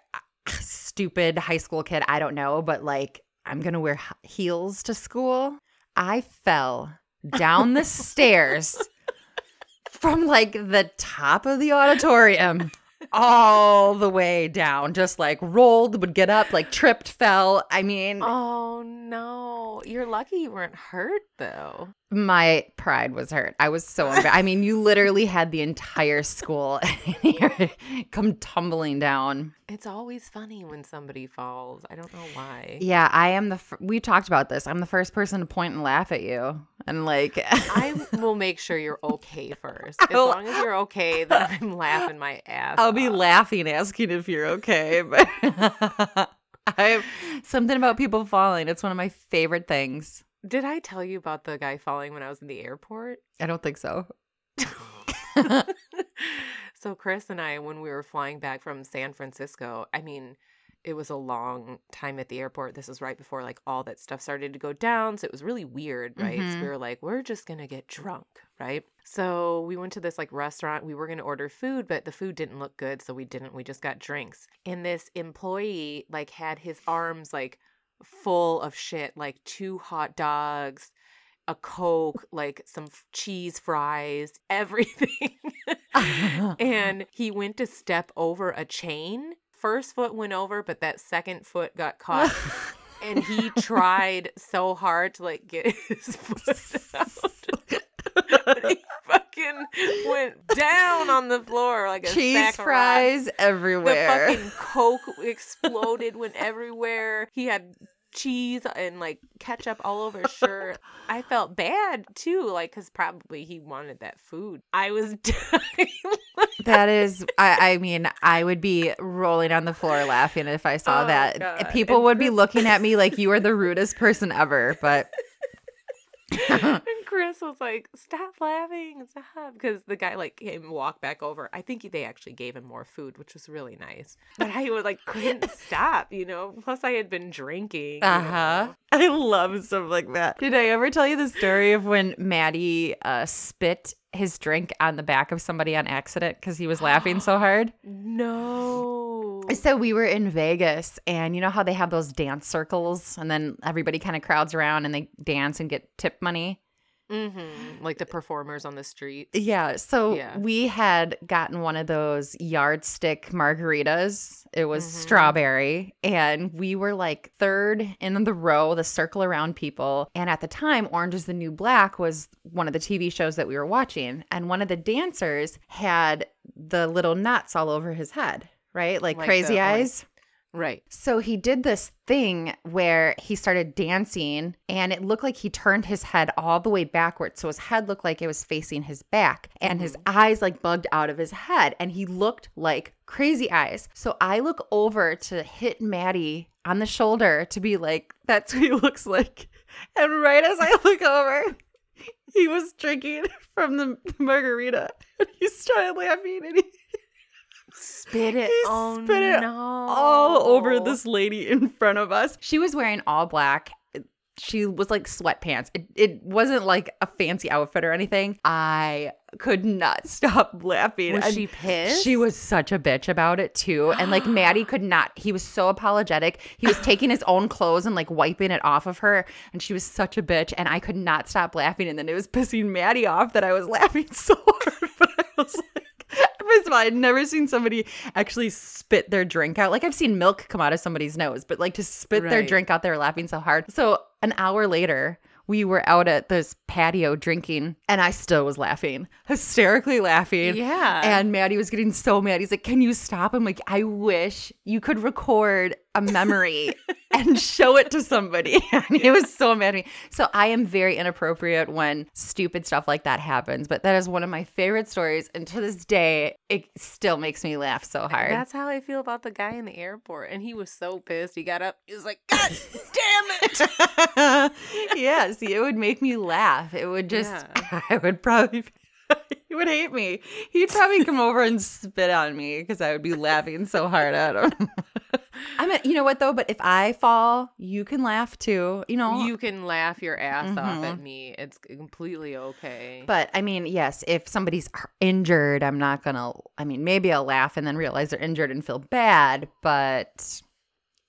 stupid high school kid, I don't know, but like, I'm going to wear heels to school. I fell down the stairs from like the top of the auditorium all the way down, just like rolled, would get up, like tripped, fell. I mean, oh no, you're lucky you weren't hurt though. My pride was hurt. I was so embarrassed. I mean, you literally had the entire school come tumbling down. It's always funny when somebody falls. I don't know why. Yeah, I am the. F- we talked about this. I'm the first person to point and laugh at you, and like I will make sure you're okay first. As I'll, long as you're okay, then I'm laughing my ass. I'll off. be laughing, asking if you're okay. But I something about people falling. It's one of my favorite things. Did I tell you about the guy falling when I was in the airport? I don't think so. so Chris and I, when we were flying back from San Francisco, I mean, it was a long time at the airport. This is right before like all that stuff started to go down. So it was really weird, right? Mm-hmm. So we were like, we're just going to get drunk, right? So we went to this like restaurant. We were going to order food, but the food didn't look good. So we didn't. We just got drinks. And this employee like had his arms like full of shit, like two hot dogs, a Coke, like some cheese fries, everything. and he went to step over a chain. First foot went over, but that second foot got caught. and he tried so hard to like get his foot out. he fucking went down on the floor like a cheese fries everywhere. The fucking Coke exploded, went everywhere. He had cheese and like ketchup all over his shirt. I felt bad too, like because probably he wanted that food. I was dying. that is, I, I, mean, I would be rolling on the floor laughing if I saw oh, that. God. People would be looking at me like you are the rudest person ever, but. and Chris was like, "Stop laughing, stop!" Because the guy like came and walked back over. I think they actually gave him more food, which was really nice. But I was like, couldn't stop, you know. Plus, I had been drinking. Uh huh. I love stuff like that. Did I ever tell you the story of when Maddie uh, spit his drink on the back of somebody on accident because he was laughing so hard? No. So we were in Vegas, and you know how they have those dance circles, and then everybody kind of crowds around and they dance and get tip money. Mm-hmm. Like the performers on the street. Yeah. So yeah. we had gotten one of those yardstick margaritas. It was mm-hmm. strawberry. And we were like third in the row, the circle around people. And at the time, Orange is the New Black was one of the TV shows that we were watching. And one of the dancers had the little nuts all over his head right? Like, like crazy eyes. Right. So he did this thing where he started dancing and it looked like he turned his head all the way backwards. So his head looked like it was facing his back and mm-hmm. his eyes like bugged out of his head and he looked like crazy eyes. So I look over to hit Maddie on the shoulder to be like, that's what he looks like. And right as I look over, he was drinking from the margarita. And he started laughing and he spit it. He oh, spit it no. all over this lady in front of us. She was wearing all black. She was like sweatpants. It, it wasn't like a fancy outfit or anything. I could not stop laughing. Was and she pissed? She was such a bitch about it too. And like Maddie could not, he was so apologetic. He was taking his own clothes and like wiping it off of her. And she was such a bitch. And I could not stop laughing. And then it was pissing Maddie off that I was laughing so hard. But I was like, First of all, I'd never seen somebody actually spit their drink out. Like I've seen milk come out of somebody's nose, but like to spit right. their drink out, they were laughing so hard. So an hour later, we were out at this patio drinking and I still was laughing, hysterically laughing. Yeah. And Maddie was getting so mad. He's like, Can you stop? I'm like, I wish you could record a memory and show it to somebody. And he was so mad at me. So I am very inappropriate when stupid stuff like that happens. But that is one of my favorite stories. And to this day, it still makes me laugh so hard. That's how I feel about the guy in the airport. And he was so pissed. He got up. He was like, God damn it. yeah. See, it would make me laugh. It would just, yeah. I would probably. he would hate me. He'd probably come over and spit on me because I would be laughing so hard at him. I mean, you know what though? But if I fall, you can laugh too. You know, You can laugh your ass off Mhm. at me. It's completely okay. But I mean, yes, if somebody's injured, I'm not gonna. I mean, maybe I'll laugh and then realize they're injured and feel bad. But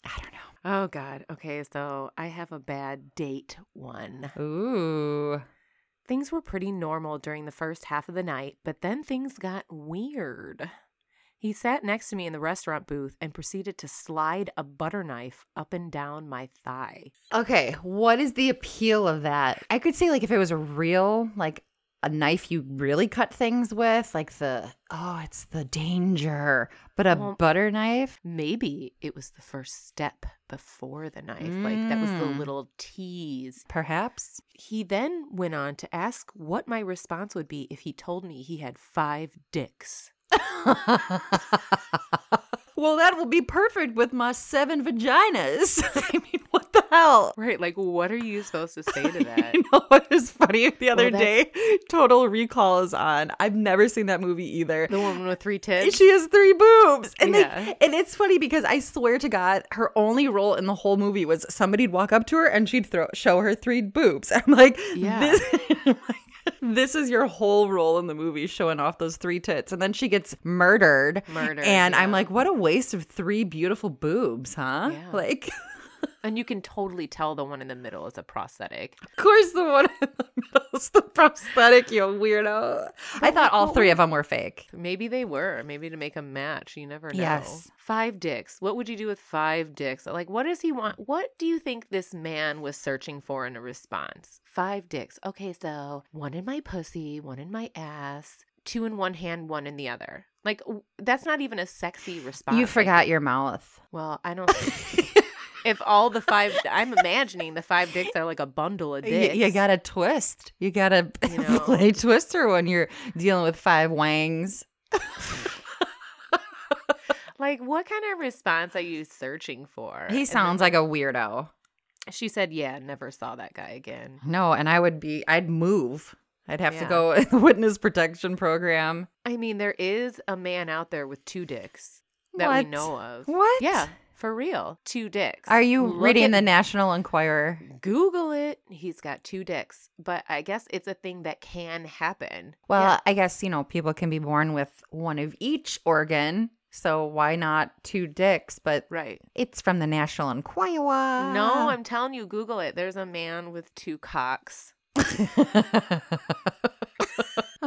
I don't know. oh God. Okay, so I have a bad date one. Ooh. Things were pretty normal during the first half of the night, but then things got weird. He sat next to me in the restaurant booth and proceeded to slide a butter knife up and down my thigh. Okay, what is the appeal of that? I could say like if it was a real like a knife you really cut things with, like the oh, it's the danger. But a Well- butter knife? Maybe it was the first step before the knife. Like that was the Mm. little tease. Perhaps. He then went on to ask what my response would be if he told me he had five dicks. well, that will be perfect with my seven vaginas. I mean, what the hell? Right, like what are you supposed to say to that? You know what was funny the other Well, day? Total Recall is on. I've never seen that movie either. the woman with three tits? She has three boobs. And like Yeah. and it's funny because I swear to God, her only role in the whole movie was somebody'd walk up to her and she'd throw show her three boobs. I'm like, Yeah. this This is your whole role in the movie, showing off those three tits. And then she gets murdered. Murdered, And I'm like, what a waste of three beautiful boobs, huh? Yeah. Like, And you can totally tell the one in the middle is a prosthetic. of course, the one in the middle is the prosthetic, you weirdo. I thought all three of them were fake. Maybe they were. Maybe to make a match. You never know. Yes. Five dicks. What would you do with five dicks? Like, what does he want? What do you think this man was searching for in a response? Five dicks. Okay, so one in my pussy, one in my ass, two in one hand, one in the other. Like, that's not even a sexy response. You forgot your mouth. Well, I don't. if all the five, I'm imagining the five dicks are like a bundle of You, dicks. you gotta twist. You gotta You know? play twister when you're dealing with five wangs. Like, what kind of response are you searching for? He sounds like a weirdo. She said, "Yeah, never saw that guy again." No, and I would be. I'd move. I'd have to go witness protection program. I mean, there is a man out there with two dicks that we know of. What? Yeah, for real, two dicks. Are you Look reading at- the National Enquirer? Google it. He's got two dicks, but I guess it's a thing that can happen. Well, Yeah. I guess you know people can be born with one of each organ, so why not two dicks? But right. it's from the National Enquirer. No, I'm telling you, Google it. There's a man with two cocks.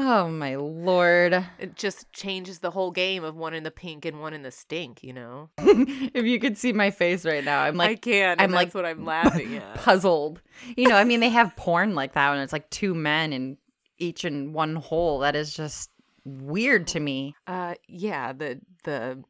oh my lord! It just changes the whole game of one in the pink and one in the stink. You know, if you could see my face right now, I'm like I can. I'm like what I'm laughing at. puzzled. You know, I mean, they have porn like that, and it's like two men in each in one hole. That is just weird to me. Uh, yeah, the the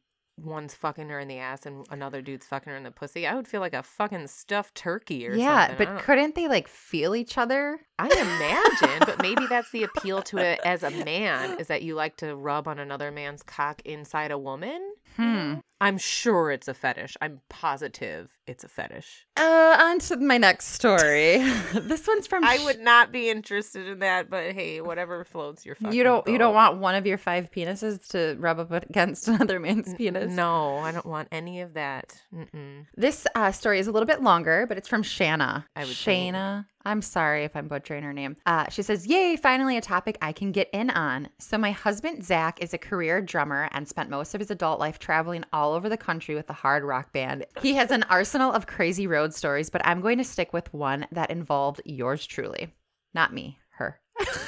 one's fucking her in the ass and another dude's fucking her in the pussy. I would feel like a fucking stuffed turkey or Yeah, something. But couldn't they like feel each other? I imagine, but maybe that's the appeal to it as a man is that you like to rub on another man's cock inside a woman. Hmm. I'm sure it's a fetish. I'm positive it's a fetish. Uh, on to my next story. this one's from. I would not be interested in that, but hey, whatever floats your You don't. You don't want one of your five penises to rub up against another man's penis. No, I don't want any of that. Mm-mm. This uh, story is a little bit longer, but it's from Shanna. I would. Shana. I'm sorry if I'm butchering her name. Uh, she says, Yay, finally a topic I can get in on. So, my husband, Zach, is a career drummer and spent most of his adult life traveling all over the country with a hard rock band. He has an arsenal of crazy road stories, but I'm going to stick with one that involved yours truly. Not me.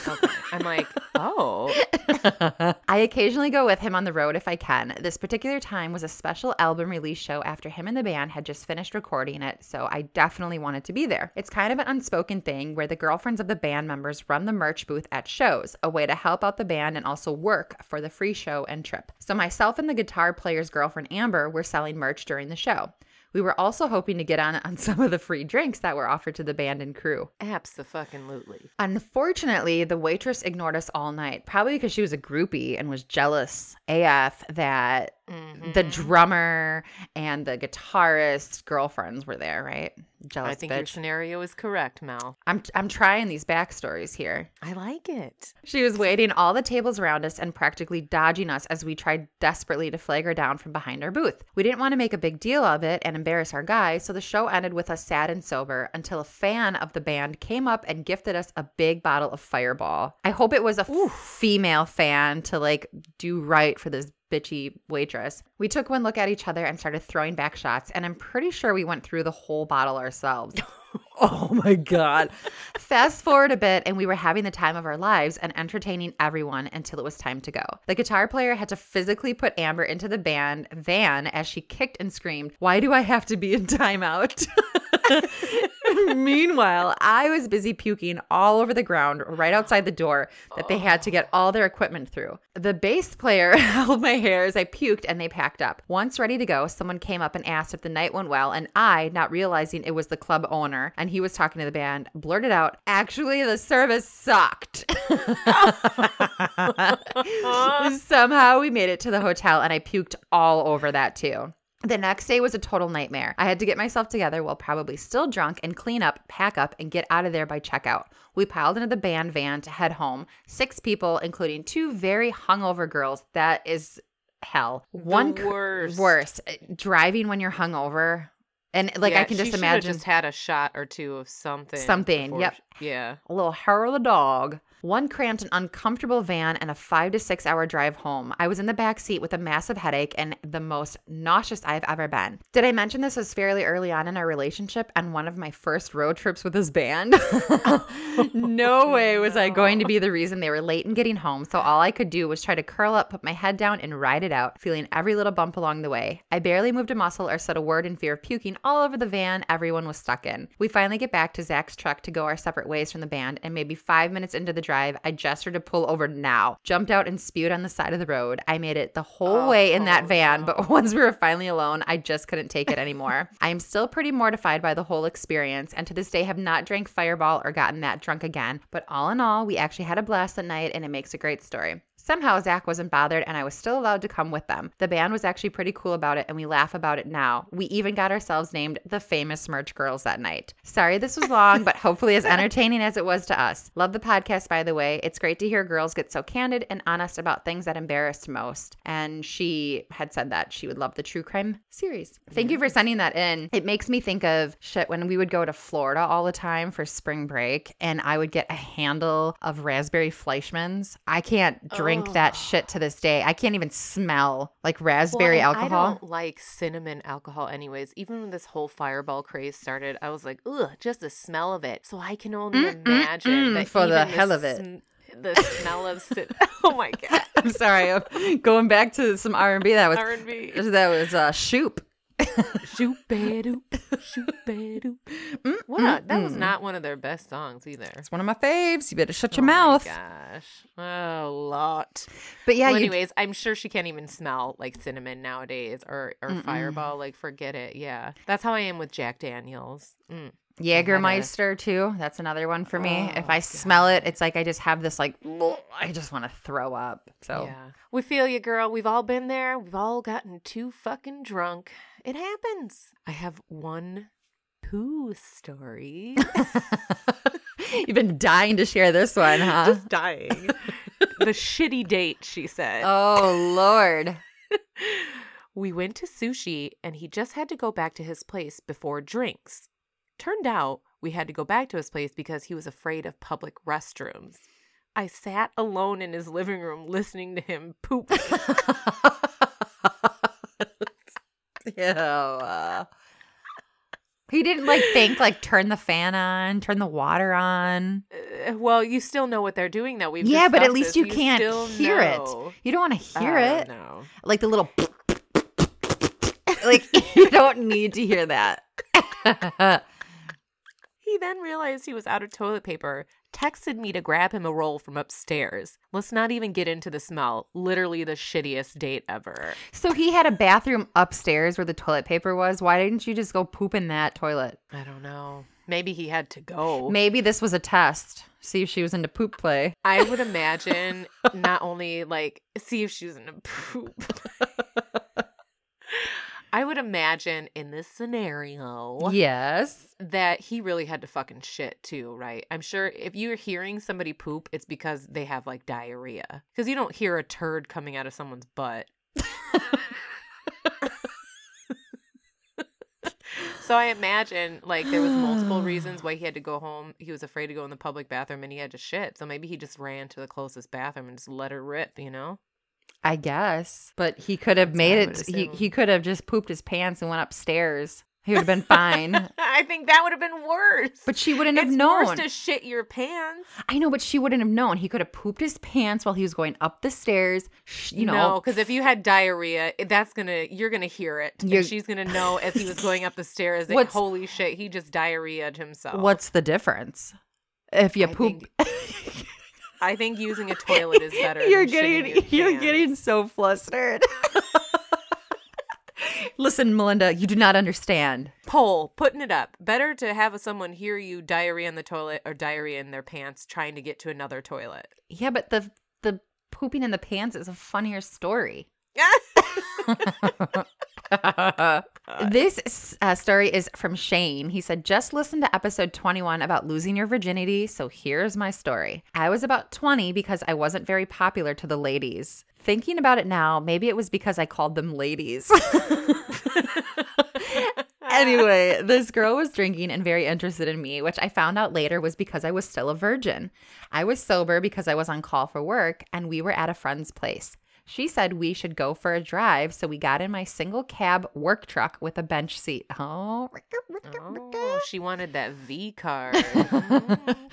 Okay. I'm like, oh, I occasionally go with him on the road if I can. This particular time was a special album release show after him and the band had just finished recording it, so I definitely wanted to be there. It's kind of an unspoken thing where the girlfriends of the band members run the merch booth at shows, a way to help out the band and also work for the free show and trip. So myself and the guitar player's girlfriend Amber were selling merch during the show. We were also hoping to get on on some of the free drinks that were offered to the band and crew. absolutely. Unfortunately, the waitress ignored us all night, probably because she was a groupie and was jealous AF that the Mhm. drummer and the guitarist girlfriends were there, right? Jealous I think your scenario is correct, Mel. I'm I'm trying these backstories here. I like it. She was waiting all the tables around us and practically dodging us as we tried desperately to flag her down from behind our booth. We didn't want to make a big deal of it and embarrass our guy, so the show ended with us sad and sober until a fan of the band came up and gifted us a big bottle of Fireball. I hope it was a female fan to like do right for this bitchy waitress. We took one look at each other and started throwing back shots, and I'm pretty sure we went through the whole bottle ourselves. oh my God. Fast forward a bit, and we were having the time of our lives and entertaining everyone until it was time to go. The guitar player had to physically put Amber into the band van as she kicked and screamed, Why do I have to be in timeout? Meanwhile, I was busy puking all over the ground right outside the door that they had to get all their equipment through. The bass player held my hair as I puked and they packed up. Once ready to go, someone came up and asked if the night went well, and I, not realizing it was the club owner and he was talking to the band, blurted out, Actually, the service sucked. Somehow we made it to the hotel and I puked all over that too. The next day was a total nightmare. I had to get myself together while probably still drunk and clean up, pack up, and get out of there by checkout. We piled into the band van to head home. Six people, including two very hungover girls. That is hell. One the worst. worst. Uh, Driving when you're hungover. And like Yeah, I can just imagine just had a shot or two of something. Something, before yep. yeah. a little hair of the dog. One cramped and uncomfortable van and a five to six hour drive home. I was in the back seat with a massive headache and the most nauseous I've ever been. Did I mention this was fairly early on in our relationship and one of my first road trips with this band? no oh, way was I going to be the reason they were late in getting home, so all I could do was try to curl up, put my head down, and ride it out, feeling every little bump along the way. I barely moved a muscle or said a word in fear of puking all over the van everyone was stuck in. We finally get back to Zach's truck to go our separate ways from the band, and maybe five minutes into the drive, I gestured to pull over now, jumped out and spewed on the side of the road. I made it the whole oh, way in that Oh, van, but once we were finally alone, I just couldn't take it anymore. I am still pretty mortified by the whole experience, and to this day have not drank Fireball or gotten that drunk again. But all in all, we actually had a blast that night, and it makes a great story. Somehow Zach wasn't bothered and I was still allowed to come with them. The band was actually pretty cool about it and we laugh about it now. We even got ourselves named the famous merch girls that night. Sorry this was long, but hopefully as entertaining as it was to us. Love the podcast, by the way. It's great to hear girls get so candid and honest about things that embarrassed most. And she had said that she would love the true crime series. Thank you for sending that in. It makes me think of shit when we would go to Florida all the time for spring break and I would get a handle of raspberry Fleischmann's. I can't oh, drink that shit to this day. I can't even smell like raspberry Well, alcohol. I don't like cinnamon alcohol, anyways. Even when this whole fireball craze started, I was like, ugh, just the smell of it. So I can only Mm, mm, imagine mm, that for the hell of it. sm- the smell of cin- oh my god, I'm sorry. I'm going back to some R&B that was R and B. that was uh shoop. Shoot badoop, shoot badoop. Mm, What? mm, A, that was not one of their best songs either. It's one of my faves. You better shut Oh your my mouth. gosh, a lot. But yeah, well, anyways, I'm sure she can't even smell like cinnamon nowadays or or Mm-mm. Fireball. Like, forget it. Yeah, that's how I am with Jack Daniels. Mm. Jägermeister too. That's another one for me. if Oh, I smell it, it's like I just have this like I just want to throw up. So Yeah. We feel you, girl. We've all been there. We've all gotten too fucking drunk. It happens. I have one poo story. you've been dying to share this one, huh? Just dying. the shitty date, she said. oh Lord. We went to sushi and he just had to go back to his place before drinks. Turned out we had to go back to his place because he was afraid of public restrooms. I sat alone in his living room listening to him poop. Ew. uh, he didn't like think like turn the fan on, turn the water on. Uh, well, you still know what they're doing though. We've yeah, but at least this. you can't hear know. it. You don't want to hear I it. don't. Like the little like you don't need to hear that. He then realized he was out of toilet paper, texted me to grab him a roll from upstairs. Let's not even get into the smell. Literally the shittiest date ever. so he had a bathroom upstairs where the toilet paper was. Why didn't you just go poop in that toilet? I don't know. Maybe he had to go. Maybe this was a test. See if she was into poop play. I would imagine not only like see if she was in a poop. I would imagine in this scenario Yes. that he really had to fucking shit too, right? I'm sure if you're hearing somebody poop, it's because they have like diarrhea. Because you don't hear a turd coming out of someone's butt. So I imagine like there was multiple reasons why he had to go home. He was afraid to go in the public bathroom and he had to shit. So maybe he just ran to the closest bathroom and just let her rip, you know? I guess. But he could have That's made it he, he could have just pooped his pants and went upstairs. He would have been fine. I think that would have been worse. But she wouldn't have it's known. worse to shit your pants. I know, but she wouldn't have known. He could have pooped his pants while he was going up the stairs. You know, no, because if you had diarrhea, that's gonna you're gonna hear it. You're- And she's gonna know as he was going up the stairs that holy shit, he just diarrheaed himself. what's the difference? If you I poop, I think using a toilet is better. you're getting your you're pants. getting so flustered. Listen, Melinda, you do not understand. poll putting it up. Better to have someone hear you diarrhea in the toilet or diarrhea in their pants trying to get to another toilet. Yeah, but the the pooping in the pants is a funnier story. this uh, story is from Shane. He said, Just listen to episode 21 about losing your virginity. So here's my story. I was about 20 because I wasn't very popular to the ladies. Thinking about it now, maybe it was because I called them ladies. anyway, this girl was drinking and very interested in me, which I found out later was because I was still a virgin. I was sober because I was on call for work and we were at a friend's place. She said we should go for a drive, so we got in my single cab work truck with a bench seat. Oh, Oh, she wanted that V card.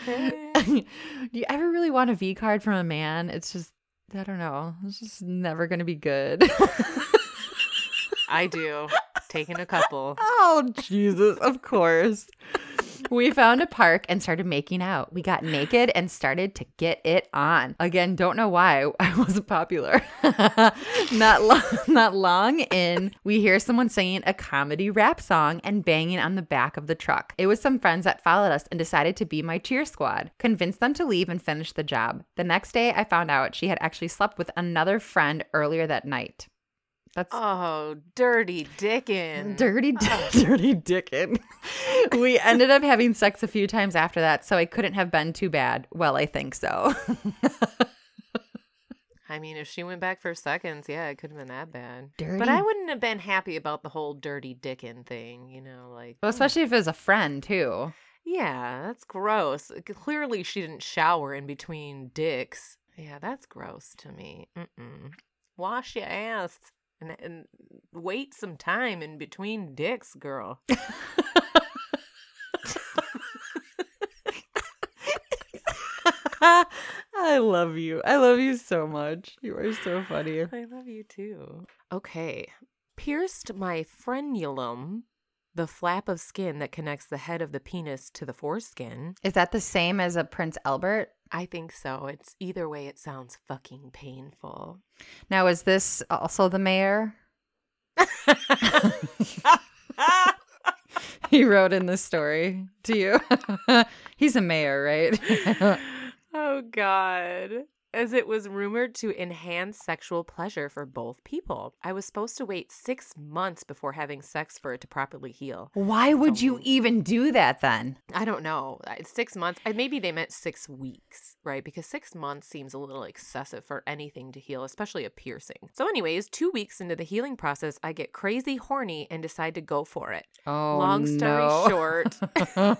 Do you ever really want a V card from a man? It's just, I don't know. It's just never going to be good. I do. Taking a couple. Oh, Jesus, of course. We found a park and started making out. We got naked and started to get it on. Again, don't know why I wasn't popular. not long, not long in, we hear someone singing a comedy rap song and banging on the back of the truck. It was some friends that followed us and decided to be my cheer squad. Convinced them to leave and finish the job. The next day, I found out she had actually slept with another friend earlier that night. That's Oh, dirty dickin. Dirty, dirty dickin. we ended up having sex a few times after that, so it couldn't have been too bad. Well, I think so. I mean, if she went back for seconds, yeah, it could have been that bad. dirty. But I wouldn't have been happy about the whole dirty dickin thing, you know, like well, hmm. especially if it was a friend too. Yeah, that's gross. Clearly, she didn't shower in between dicks. Yeah, that's gross to me. Mm-mm. Wash your ass and, and wait some time in between dicks, girl. I love you. I love you so much. You are so funny. I love you too. Okay. Pierced my frenulum, the flap of skin that connects the head of the penis to the foreskin. Is that the same as a Prince Albert? I think so. It's either way, it sounds fucking painful. Now, is this also the mayor? He wrote in this story to you. He's a mayor, right? oh God. As it was rumored to enhance sexual pleasure for both people. I was supposed to wait six months before having sex for it to properly heal. Why would you even do that then? I don't know. Six months. Maybe they meant six weeks, right? Because six months seems a little excessive for anything to heal, especially a piercing. So, anyways, two weeks into the healing process, I get crazy horny and decide to go for it. Oh, Long story no. short,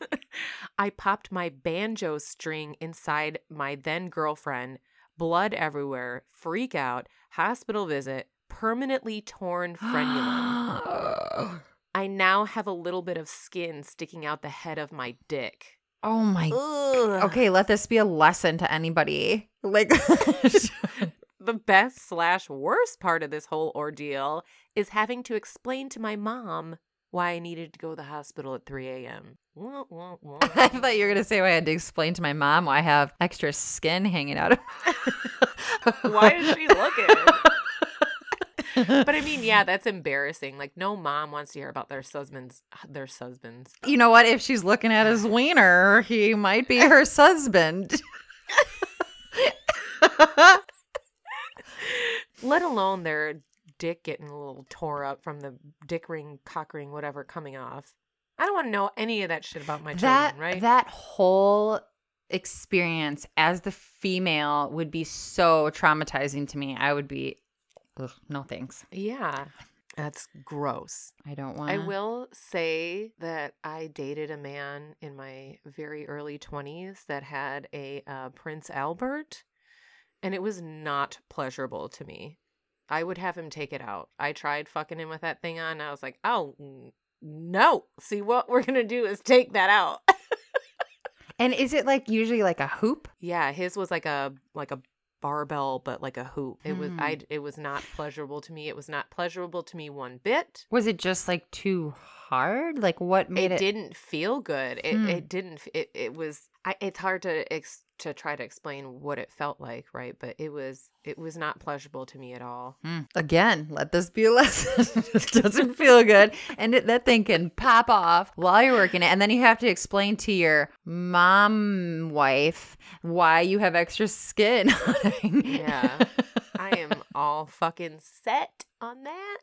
I popped my banjo string inside my then girlfriend, blood everywhere, freak out, hospital visit, permanently torn frenulum. I now have a little bit of skin sticking out the head of my dick. oh my. Ugh. Okay, let this be a lesson to anybody. Like, The best slash worst part of this whole ordeal is having to explain to my mom why I needed to go to the hospital at 3 a.m. I thought you were gonna say why I had to explain to my mom why I have extra skin hanging out of. Why is she looking? But I mean, yeah, that's embarrassing. Like, no mom wants to hear about their husbands. Their husbands. You know what? If she's looking at his wiener, he might be her husband. Let alone their dick getting a little tore up from the dick ring, cock ring, whatever coming off. I don't want to know any of that shit about my children, that right? that whole experience as the female would be so traumatizing to me. I would be, ugh, no thanks. yeah. That's gross. I don't want. I will say that I dated a man in my very early 20s that had a uh, Prince Albert, and it was not pleasurable to me. I would have him take it out. I tried fucking him with that thing on. And I was like, oh, no. See, what we're going to do is take that out. And is it like usually like a hoop? yeah, his was like a like a barbell but like a hoop. It was Hmm. I it was not pleasurable to me. It was not pleasurable to me one bit. Was it just like too hard? Like what made it, it? didn't feel good. It Hmm. it didn't. It it was. I, it's hard to ex, to try to explain what it felt like, right? But it was it was not pleasurable to me at all. Hmm. Again, let this be a lesson. it doesn't feel good, and it, that thing can pop off while you're working it, and then you have to explain to your mom wife why you have extra skin. Yeah. I am all fucking set on that.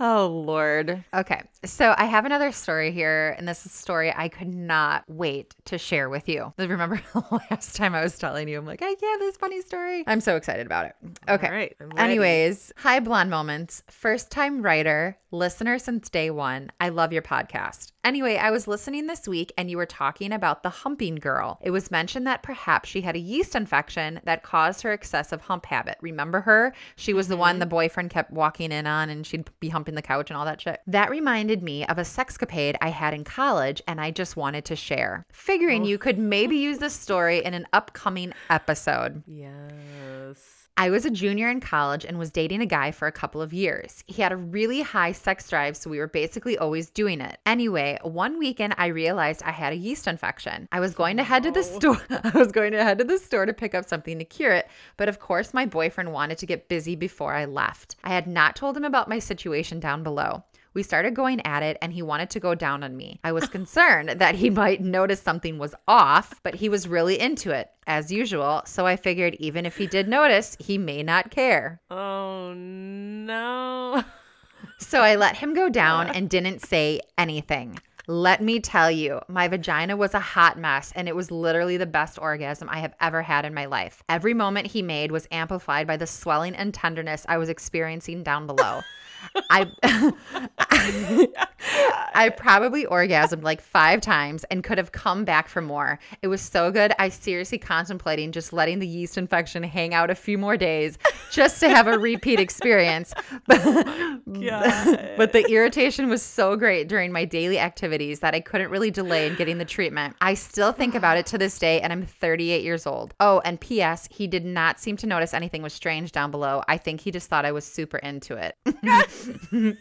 Oh Lord. Okay. So I have another story here, and this is a story I could not wait to share with you. Remember the last time I was telling you, I'm like, I have this funny story. I'm so excited about it. Okay. All right. Anyways, hi Blonde Moments. First time writer, listener since day one. I love your podcast. Anyway, I was listening this week and you were talking about the humping girl. It was mentioned that perhaps she had a yeast infection that caused her excessive hump habit. Remember her? She was the one mm-hmm. the boyfriend kept walking in on and she'd be humping the couch and all that shit. That reminded me of a sexcapade I had in college and I just wanted to share. Figuring oh. you could maybe use this story in an upcoming episode. Yes. I was a junior in college and was dating a guy for a couple of years. He had a really high sex drive, so we were basically always doing it. Anyway, one weekend I realized I had a yeast infection. I was going to head to the store. I was going to head to the store to pick up something to cure it, but of course my boyfriend wanted to get busy before I left. I had not told him about my situation down below. We started going at it and he wanted to go down on me. I was concerned that he might notice something was off, but he was really into it, as usual. So I figured even if he did notice, he may not care. Oh no. So I let him go down and didn't say anything. Let me tell you, my vagina was a hot mess and it was literally the best orgasm I have ever had in my life. Every moment he made was amplified by the swelling and tenderness I was experiencing down below. I I probably orgasmed like 5 times and could have come back for more. It was so good. I seriously contemplating just letting the yeast infection hang out a few more days just to have a repeat experience. But, but the irritation was so great during my daily activities that I couldn't really delay in getting the treatment. I still think about it to this day and I'm 38 years old. Oh, and PS, he did not seem to notice anything was strange down below. I think he just thought I was super into it.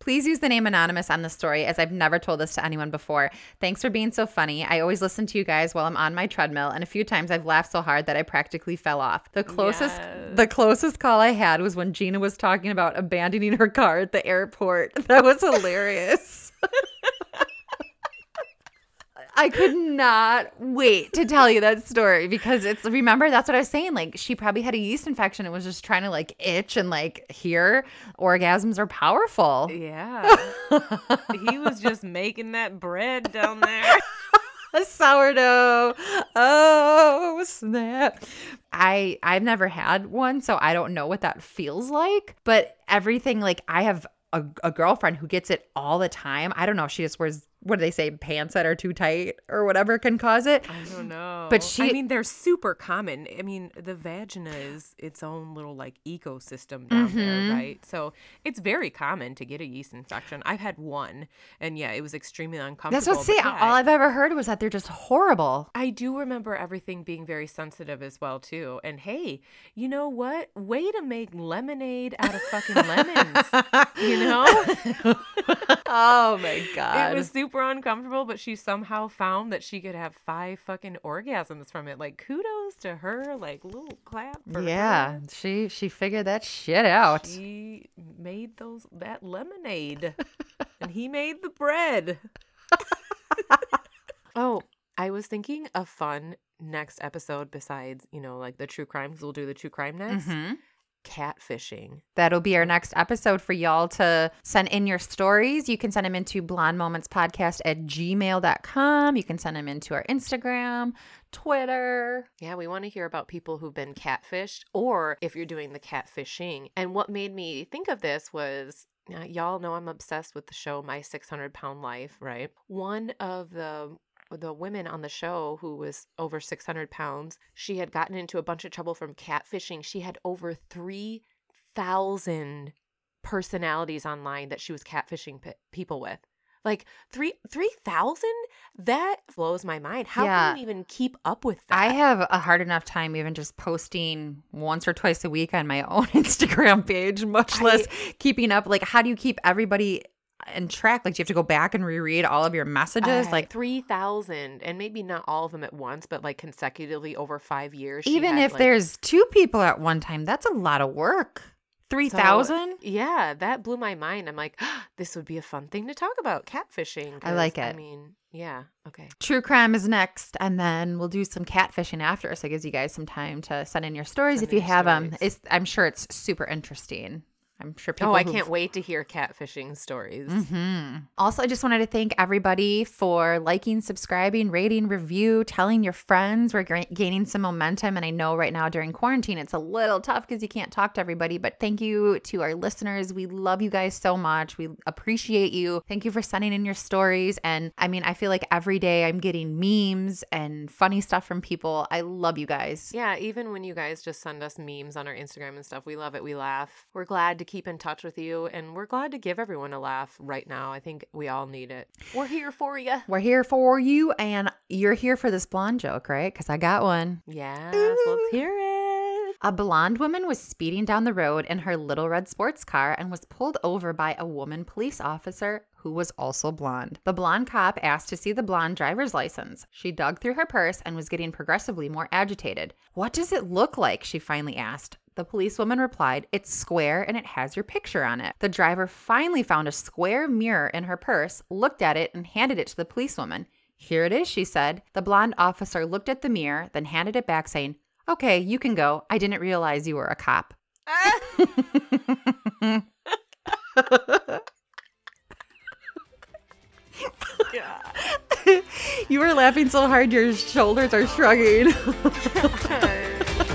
Please use the name Anonymous on the story as I've never told this to anyone before. Thanks for being so funny. I always listen to you guys while I'm on my treadmill and a few times I've laughed so hard that I practically fell off. The closest the closest call I had was when Gina was talking about abandoning her car at the airport. That was hilarious. I could not wait to tell you that story because it's remember that's what I was saying like she probably had a yeast infection and was just trying to like itch and like hear orgasms are powerful. Yeah. he was just making that bread down there. a sourdough. Oh, snap. I I've never had one, so I don't know what that feels like, but everything like I have a, a girlfriend who gets it all the time. I don't know she just wears what do they say pants that are too tight or whatever can cause it. I don't know. But she- I mean, they're super common. I mean, the vagina is its own little like ecosystem down Mm-hmm. there, right? So it's very common to get a yeast infection. I've had one, and yeah, it was extremely uncomfortable. That's what see, yeah, all I've ever heard was that they're just horrible. I do remember everything being very sensitive as well too. And hey, you know what? Way to make lemonade out of fucking lemons. you know? oh my god. It was super uncomfortable, but she somehow found that she could have five fucking orgasms from it. Like kudos to her, like little clap. For yeah, her. she she figured that shit out. She made those that lemonade, and he made the bread. oh, I was thinking a fun next episode besides, you know, like the true crime, because we'll do the true crime next. Mhm. Catfishing. That'll be our next episode for y'all to send in your stories. You can send them into blonde moments podcast at gmail.com. You can send them into our Instagram, Twitter. Yeah, we want to hear about people who've been catfished or if you're doing the catfishing. And what made me think of this was uh, y'all know I'm obsessed with the show My 600 Pound Life, right? One of the the women on the show who was over 600 pounds, she had gotten into a bunch of trouble from catfishing. She had over 3,000 personalities online that she was catfishing people with. Like three three thousand? That blows my mind. How Yeah. can you even keep up with that? I have a hard enough time even just posting once or twice a week on my own Instagram page, much I- less keeping up. Like, how do you keep everybody in track? Like, do you have to go back and reread all of your messages? Uh, like, three thousand, and maybe not all of them at once, but like consecutively over five years. even had, if like- there's two people at one time, that's a lot of work. 3,000? yeah, that blew my mind. I'm like, this would be a fun thing to talk about, catfishing. I like it. I mean, yeah, okay. True crime is next, and then we'll do some catfishing after. So it gives you guys some time to send in your stories Send if you have them. It's, I'm sure it's super interesting. I'm sure people. oh, I who've- can't wait to hear catfishing stories. hmm Also, I just wanted to thank everybody for liking, subscribing, rating, review, telling your friends. We're gra- gaining some momentum. And I know right now during quarantine, it's a little tough because you can't talk to everybody. But thank you to our listeners. We love you guys so much. We appreciate you. Thank you for sending in your stories. And I mean, I feel like every day I'm getting memes and funny stuff from people. I love you guys. Yeah, even when you guys just send us memes on our Instagram and stuff, we love it. We laugh. We're glad to keep in touch with you, and we're glad to give everyone a laugh right now. I think we all need it. We're here for you. We're here for you, and you're here for this blonde joke, right? Because I got one. Yes, let's hear it. A blonde woman was speeding down the road in her little red sports car and was pulled over by a woman police officer who was also blonde. The blonde cop asked to see the blonde driver's license. She dug through her purse and was getting progressively more agitated. What does it look like? She finally asked. The policewoman replied, It's square and it has your picture on it. The driver finally found a square mirror in her purse, looked at it, and handed it to the policewoman. Here it is, she said. The blonde officer looked at the mirror, then handed it back, saying, Okay, you can go. I didn't realize you were a cop. you were laughing so hard your shoulders are shrugging.